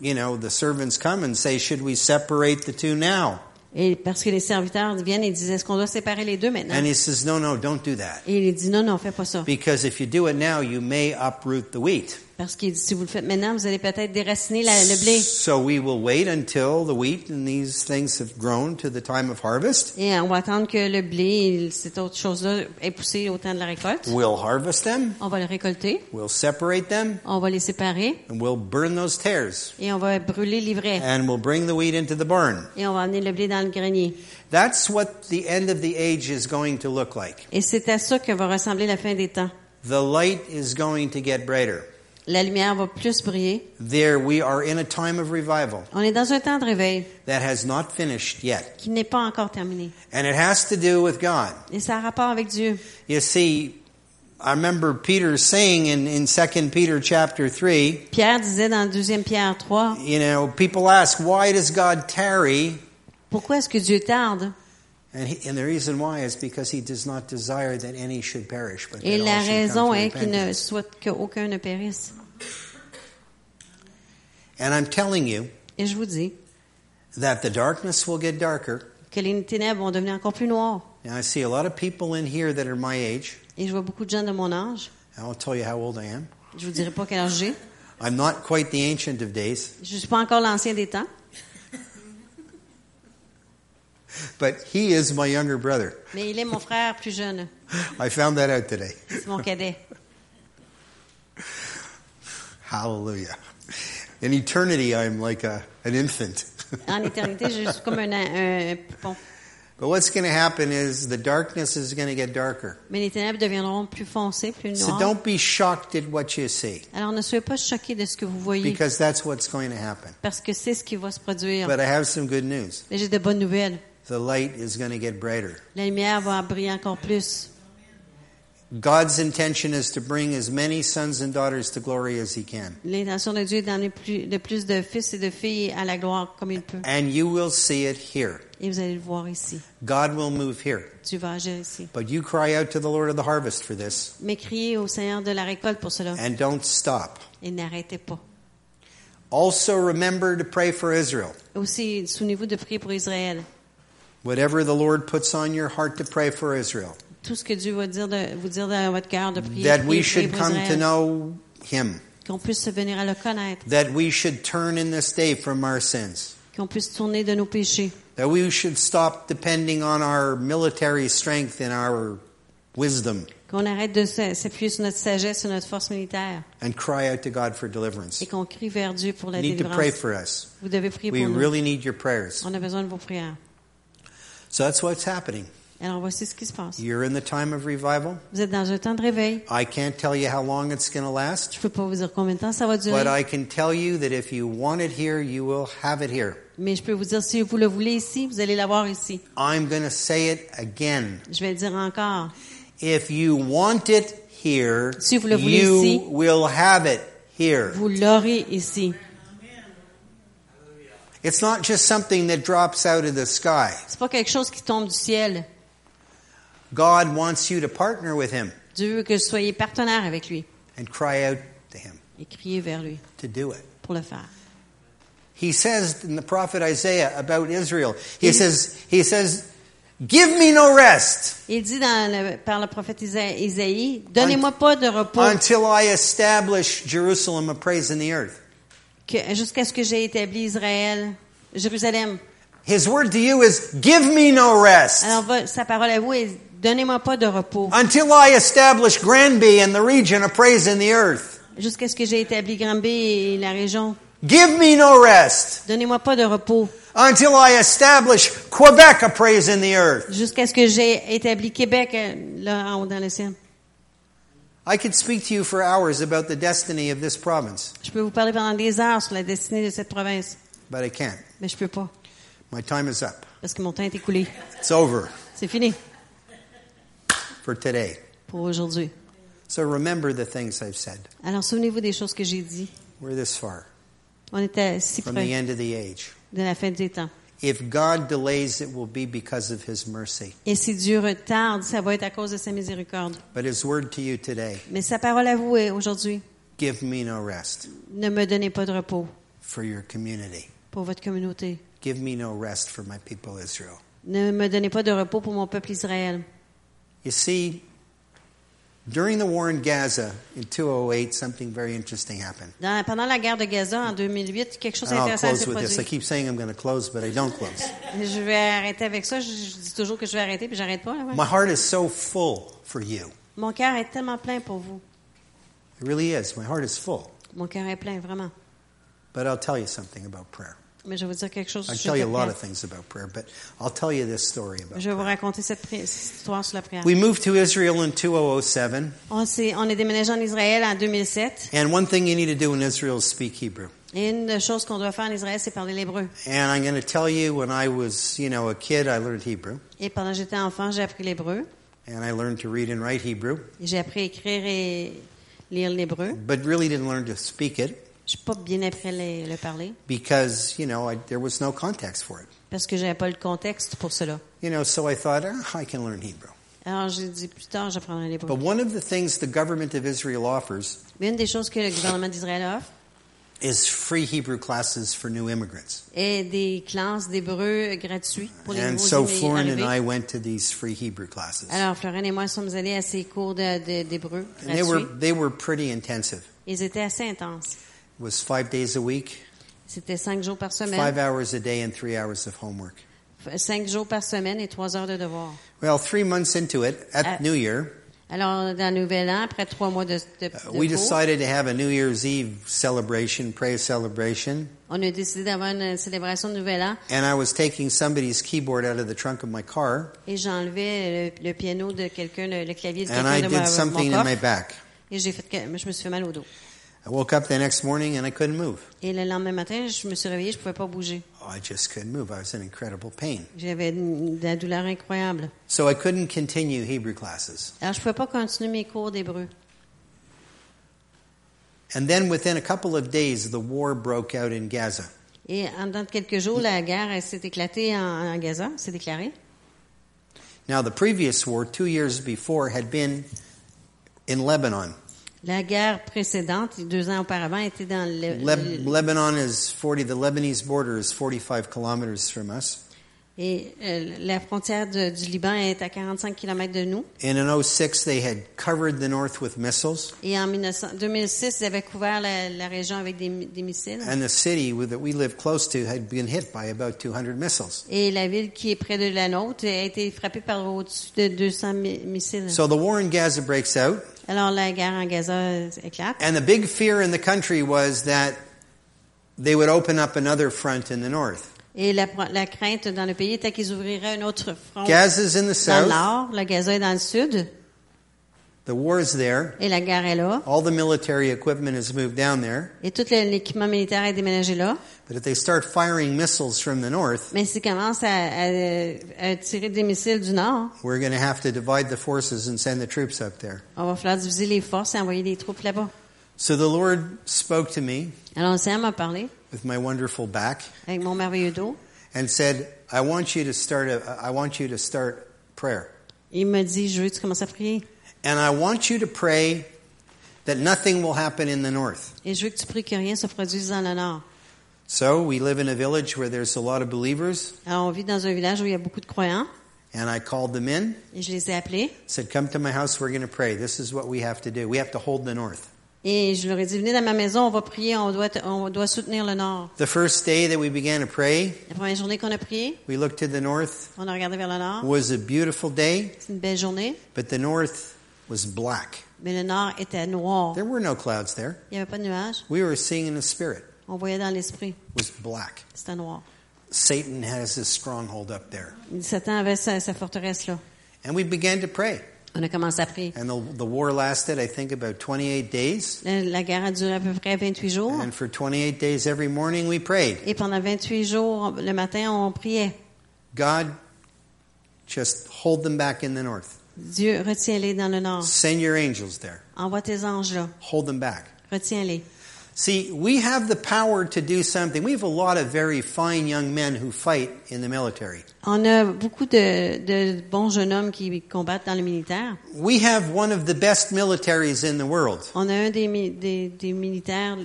you know, the servants come and say, should we separate the two now? Et parce que les serviteurs viennent et disent, est-ce qu'on doit séparer les deux maintenant? And he says, no, no, don't do that. Et il dit, non, non, fais pas ça. Because if you do it now, you may uproot the wheat. Parce qu'il dit, si vous le faites maintenant, vous allez peut-être déraciner la- le blé. So we will wait until the wheat and these things have grown to the time of harvest. Et on va attendre que le blé, et cette autre chose-là, ait poussé au temps de la récolte. We'll harvest them, On va le récolter. we'll separate them, On va les séparer. and we'll burn those tares. Et on va brûler l'ivraie. And we'll bring the wheat into the barn. Et on va amener le blé dans le grenier. That's what the end of the age is going to look like. Et c'est à ça que va ressembler la fin des temps. The light is going to get brighter. La lumière va plus briller. There we are in a time of revival On est dans un temps de réveil that has not finished yet. qui n'est pas encore terminé. And it has to do with God. Et ça a rapport avec Dieu. You see, I remember Peter saying in, in 2 Peter chapter 3, Pierre disait dans 2 Pierre 3, you know, people ask, why does God tarry? pourquoi est-ce que Dieu tarde? Et that la raison est qu'il ne souhaite qu'aucun ne périsse. And I'm telling you Et je vous dis that the darkness will get darker. que les ténèbres vont devenir encore plus noires. And I see a lot of people in here that are my age. Et je vois beaucoup de gens de mon âge. I won't tell you how old I am. Je vous dirai pas quel âge j'ai. I'm not quite the ancient of days, Je suis pas encore l'ancien des temps, but he is my younger brother. mais il est mon frère plus jeune. <laughs> I found that out today. C'est mon cadet. Hallelujah. In eternity, I'm like a, an infant. <laughs> En éternité, je suis comme un, un poupon. but what's going to happen is the darkness is going to get darker. Mais les ténèbres deviendront plus foncées, plus So noires. don't be shocked at what you see, Alors ne soyez pas choqués de ce que vous voyez, because that's what's going to happen. parce que c'est ce qui va se produire. But I have some good news. Mais j'ai de bonnes nouvelles. The light is going to get brighter. La lumière va briller encore plus. God's intention is to bring as many sons and daughters to glory as He can. L'intention de Dieu est d'emmener plus, de plus de fils et de filles à la gloire comme il peut. And you will see it here. Et vous allez le voir ici. God will move here. Dieu va agir ici. But you cry out to the Lord of the harvest for this Mais criez au Seigneur de la récolte pour cela. and don't stop. Et n'arrêtez pas. Also remember to pray for Israel. Aussi, souvenez-vous de prier pour Israël. Whatever the Lord puts on your heart to pray for Israel. Tout ce que Dieu va dire de, vous dire dans votre cœur de prier, That we should come to know Him. Qu'on puisse se venir à le connaître. That we should turn in this day from our sins. Qu'on puisse tourner de nos péchés. That we should stop depending on our military strength and our wisdom Qu'on arrête de s'appuyer sur notre sagesse, sur notre force militaire. and cry out to God for deliverance. Et qu'on crie vers Dieu pour la You need to pray for us. Vous devez prier We pour nous. really need your prayers. On a besoin de vos prières. So that's what's happening. Alors voici ce qui se passe. You're in the time of revival. Vous êtes dans un temps de réveil. I can't tell you how long it's going to last, Je peux pas vous dire combien de temps ça va durer. but I can tell you that if you want it here, you will have it here. Mais je peux vous dire, si vous le voulez ici, vous allez l'avoir ici. I'm going to say it again. Je vais le dire encore. If you want it here, Si vous le voulez ici, you will have it here. Vous l'aurez ici. It's not just something that drops out of the sky. C'est pas quelque chose qui tombe du ciel. God wants you to partner with Him Dieu veut que vous soyez partenaire avec lui and cry out to Him et crier vers lui to do it. pour le faire. He says in the prophet Isaiah about Israel, he Il- says, he says, give me no rest Il dit dans le- par le prophète Isaïe, donnez-moi pas de repos until I establish Jerusalem a praise in the earth. Jusqu'à ce que j'ai établi Israël, Jérusalem. His word to you is, give me no rest Alors sa parole à vous est, donnez-moi pas de repos until I establish Granby and the region a praise in the earth. jusqu'à ce que j'ai établi Granby et la région. Give me no rest Donnez-moi pas de repos until I establish Quebec a praise in the earth. jusqu'à ce que j'ai établi Québec euh, là en haut dans le ciel. I could speak to you for hours about the destiny of this province, Je peux vous parler pendant des heures sur la destinée de cette province, but I can't. mais je peux pas My time is up. parce que mon temps est écoulé. It's over. C'est fini. for today. pour aujourd'hui. So remember the things I've said. Alors souvenez-vous des choses que j'ai dit. We're this far On était si from the près end of the age. de la fin des temps. If God delays, it will be because of His mercy. Et si Dieu retarde, ça va être à cause de sa miséricorde. But His word to you today Mais sa parole à vous est aujourd'hui, give me no rest ne me donnez pas de repos for your community. pour votre communauté. Give me no rest for my people Israel. Ne me donnez pas de repos pour mon peuple Israël. You see, during the war in Gaza in 2008, something very interesting happened. Dans- pendant la guerre de Gaza en 2008, quelque chose d'intéressant close s'est with this. I keep saying I'm going to close, but I don't close. <laughs> Je vais arrêter avec ça. Je, je dis toujours que je vais arrêter, puis j'arrête pas. ouais. My heart is so full for you. Mon cœur est tellement plein pour vous. It really is. My heart is full. Mon cœur est plein, vraiment. But I'll tell you something about prayer. Mais je vais vous dire quelque chose I'll sur tell you la a lot prière. of things about prayer, but I'll tell you this story about Je vais vous raconter cette, histoire sur la prière. We moved to Israel in 2007, On, s'est- on est déménagé en Israël en 2007. and one thing you need to do in Israel is speak Hebrew. Et une des choses qu'on doit faire en Israël, c'est parler l'hébreu. And I'm going to tell you, when I was, you know, a kid, I learned Hebrew, Et pendant que j'étais enfant, j'ai appris l'hébreu. and I learned to read and write Hebrew, J'ai appris à écrire et lire l'hébreu. but really didn't learn to speak it Je suis pas bien appris à le, le parler because, you know, I, there was no context for it. parce que j'avais pas le contexte pour cela. You know, so I thought, ah, I can learn Hebrew. Alors j'ai dit plus tard, j'apprendrai l'hébreu. But one of the things the government of Israel offers Mais une des choses que le gouvernement d'Israël offre is free Hebrew classes for new immigrants. est des classes d'hébreu gratuits pour les And nouveaux so Florin and. I went to these free Hebrew classes. Alors Florine et moi sommes allés à ces cours de- de- d'hébreu And they were, gratuits. they were pretty intensive. Ils étaient assez intenses. Was five days a week, C'était cinq jours par semaine, five hours a day, and three hours of homework. cinq jours par semaine et trois heures de devoir. Well, three months into it, at Uh, New Year, Alors, dans le Nouvel An, après trois mois de, de, uh, de we cours, decided to have a New Year's Eve celebration, prayer celebration. on a décidé d'avoir une célébration de Nouvel An And I was taking somebody's keyboard out of the trunk of my car, et j'enlevais le, le piano de quelqu'un, le, le clavier de and I quelqu'un de did ma- something mon in my back. et j'ai fait, je me suis fait mal au dos. I woke up the next morning and I couldn't move. Et le lendemain matin, je me suis réveillée, je pouvais pas bouger. Oh, I just couldn't move. I was in incredible pain. J'avais de la douleur incroyable. So I couldn't continue Hebrew classes. Alors, je pouvais pas continuer mes cours d'hébreu. And then within a couple of days, the war broke out in Gaza. Et en dedans de quelques jours, la guerre s'est éclatée en, en Gaza, s'est déclarée. Now, the previous war, two years before, had been in Lebanon. La guerre précédente, deux ans auparavant, était dans le, Leb- le- Lebanon is 40, the Lebanese border is 45 kilometers from us. Et euh, la frontière de- du Liban est à 45 km de nous. And in 06, they had covered the north with missiles, Et en 1900 2006, ils avaient couvert la, la région avec des, des missiles. and the city that we live close to had been hit by about 200 missiles. Et la ville qui est près de la nôtre a été frappée par au-dessus de 200 mi- missiles. So the war in Gaza breaks out, Alors la guerre en Gaza éclate. and the big fear in the country was that they would open up another front in the north. Et la, la crainte dans le pays était qu'ils ouvriraient un autre front in the dans le nord, le Gaza est dans le sud, the war is there, et la guerre est là. all the military equipment has moved down there. Et tout l'équipement militaire est déménagé là. But if they start firing missiles from the north, Mais s'ils commencent à, à- à tirer des missiles du nord, we're going to have to divide the forces and send the troops up there. on va falloir diviser les forces et envoyer des troupes là-bas. So the Lord spoke to me Alors le Seigneur m'a parlé with my wonderful back avec mon merveilleux dos. and said, "I want you to start a, I want you to start prayer. Il me dit, je veux tu commences à prier. And I want you to pray that nothing will happen in the north." Et je veux que tu pries que rien se produise dans le nord. So we live in a village where there's a lot of believers, Alors on vit dans un village où il y a beaucoup de croyants. and I called them in, Et je les ai appelés. said, "Come to my house, we're going to pray. This is what we have to do. We have to hold the north." Et je leur ai dit, venez dans ma maison, on va prier, on doit, on doit soutenir le nord. The first day that we began to pray, La première journée qu'on a prié, we looked to the north. on a regardé vers le nord. It was a beautiful day, C'est une belle journée, but the north was black. mais le nord était noir. There were no clouds there. Il n'y avait pas de nuages. We were seeing in the spirit. On voyait dans l'esprit. It was black. C'était noir. Satan has his stronghold up there. Satan avait sa, sa forteresse là. And we began to pray. On a commencé à prier. And the, the war lasted, I think, about 28 days. La, guerre a duré à peu près 28 jours. And for 28 days, every morning we prayed. Et pendant 28 jours, le matin, on priait. God, just hold them back in the north. Dieu, retiens-les dans le nord. Send your angels there. Envoie tes anges là. Hold them back. Retiens-les. See, we have the power to do something. We have a lot of very fine young men who fight in the military. On a beaucoup de, de bons jeunes hommes qui combattent dans le militaire. We have one of the best militaries in the world. On a un des, des, des militaires,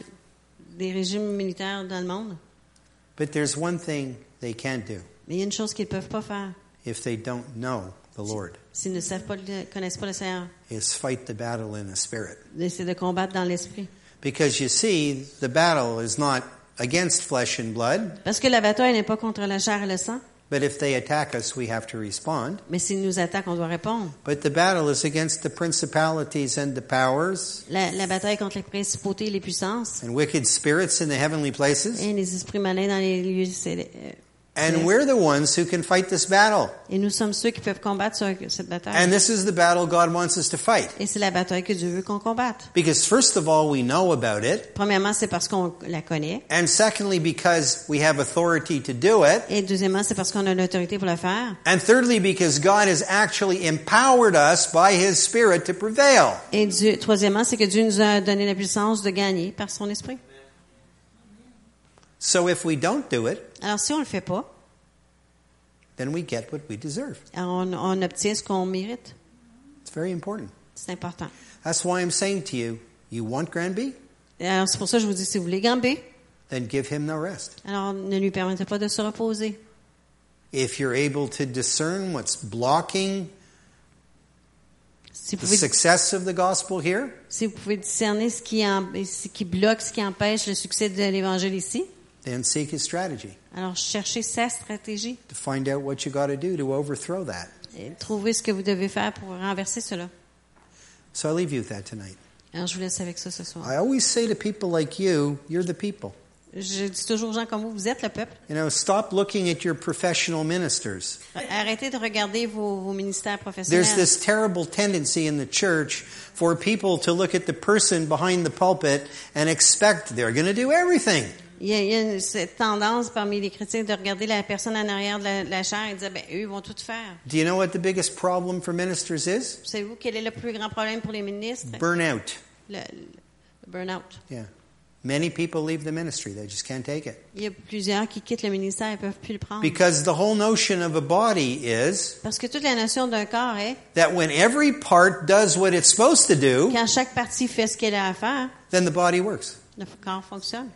des régimes militaires dans le monde. But there's one thing they can't do Mais il y a une chose qu'ils ne peuvent pas faire if they don't know the Lord s'ils ne savent pas, connaissent pas le Seigneur. is fight the battle in the spirit. C'est de combattre dans l'esprit. Because you see, the battle is not against flesh and blood, Parce que la bataille n'est pas contre la chair et le sang, but if they attack us, we have to respond. mais s'ils nous attaquent, on doit répondre. But the battle is against the principalities and the powers La, la bataille contre les principautés et les puissances and wicked spirits in the heavenly places. et les esprits malins dans les lieux célé- euh, And we're the ones who can fight this battle. Et nous sommes ceux qui peuvent combattre cette bataille. And this is the battle God wants us to fight. Et c'est la bataille que Dieu veut qu'on combatte. Because first of all, we know about it. Premièrement, c'est parce qu'on la connaît. And secondly, because we have authority to do it. Et deuxièmement, c'est parce qu'on a l'autorité pour le faire. And thirdly, because God has actually empowered us by His Spirit to prevail. Et Dieu, troisièmement, c'est que Dieu nous a donné la puissance de gagner par son esprit. So if we don't do it, Alors, si on le fait pas, then we get what we deserve. on, on obtient ce qu'on mérite. It's very important. C'est important. That's why I'm saying to you, you want Granby? Alors, c'est pour ça que je vous dis, si vous voulez gamber, Then give him no rest. alors ne lui permettez pas de se reposer. If you're able to discern what's blocking Si vous the pouvez, success of the gospel here, si vous pouvez discerner ce qui, en- ce qui bloque, ce qui empêche le succès de l'évangile ici, then seek his strategy alors cherchez sa stratégie. to find out what you got to do to overthrow that. Et trouvez ce que vous devez faire pour renverser cela. So I leave you with that tonight. Alors, je vous laisse avec ça ce soir. I always say to people like you, you're the people. Je dis toujours aux gens comme vous, vous êtes le peuple. You know, stop looking at your professional ministers. Arrêtez de regarder vos, vos ministères There's this terrible tendency in the church for people to look at the person behind the pulpit and expect they're going to do everything. Il y a, il y a cette tendance parmi les chrétiens de regarder la personne en arrière de la, de la chair et de dire, ben, eux, ils vont tout faire. Do you know what the biggest problem for ministers is? Savez-vous quel est le plus grand problème pour les ministres? Burnout. Le, le burn-out. Yeah. Many people leave the ministry. They just can't take it. Il y a plusieurs qui quittent le ministère et ne peuvent plus le prendre. Because the whole notion of a body is Parce que toute la notion d'un corps est, that when every part does what it's supposed to do, quand chaque partie fait ce qu'elle a à faire, then the body works. le corps fonctionne.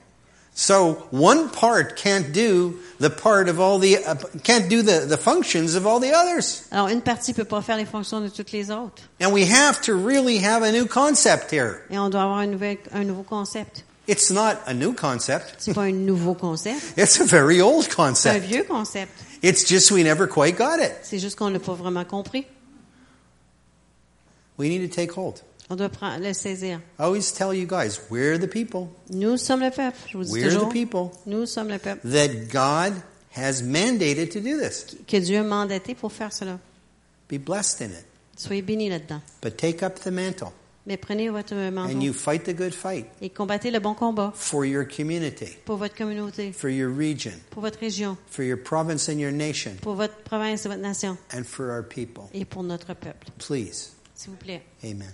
So one part can't do the part of all the uh, can't do the, the functions of all the others. Alors, une partie peut pas faire les fonctions de toutes les autres. And we have to really have a new concept here. Et on doit avoir un, nouvel, un nouveau concept. It's not a new concept. C'est pas un nouveau concept. <laughs> It's a very old concept. C'est un vieux concept. It's just we never quite got it. C'est juste qu'on l'a pas vraiment compris. We need to take hold. On doit prendre, le saisir. I always tell you guys, we're the people. Nous sommes le peuple. Je vous dis We're the toujours. people Nous sommes le peuple. that God has mandated to do this. Que Dieu a mandaté pour faire cela. Be blessed in it. Soyez bénis là-dedans. But take up the mantle Mais prenez votre manteau and you fight the good fight et combattez le bon combat for your community, pour votre communauté, for your region, pour votre région, for your province and your nation, pour votre province et votre nation and for our people. et pour notre peuple. Please. S'il vous plaît. Amen.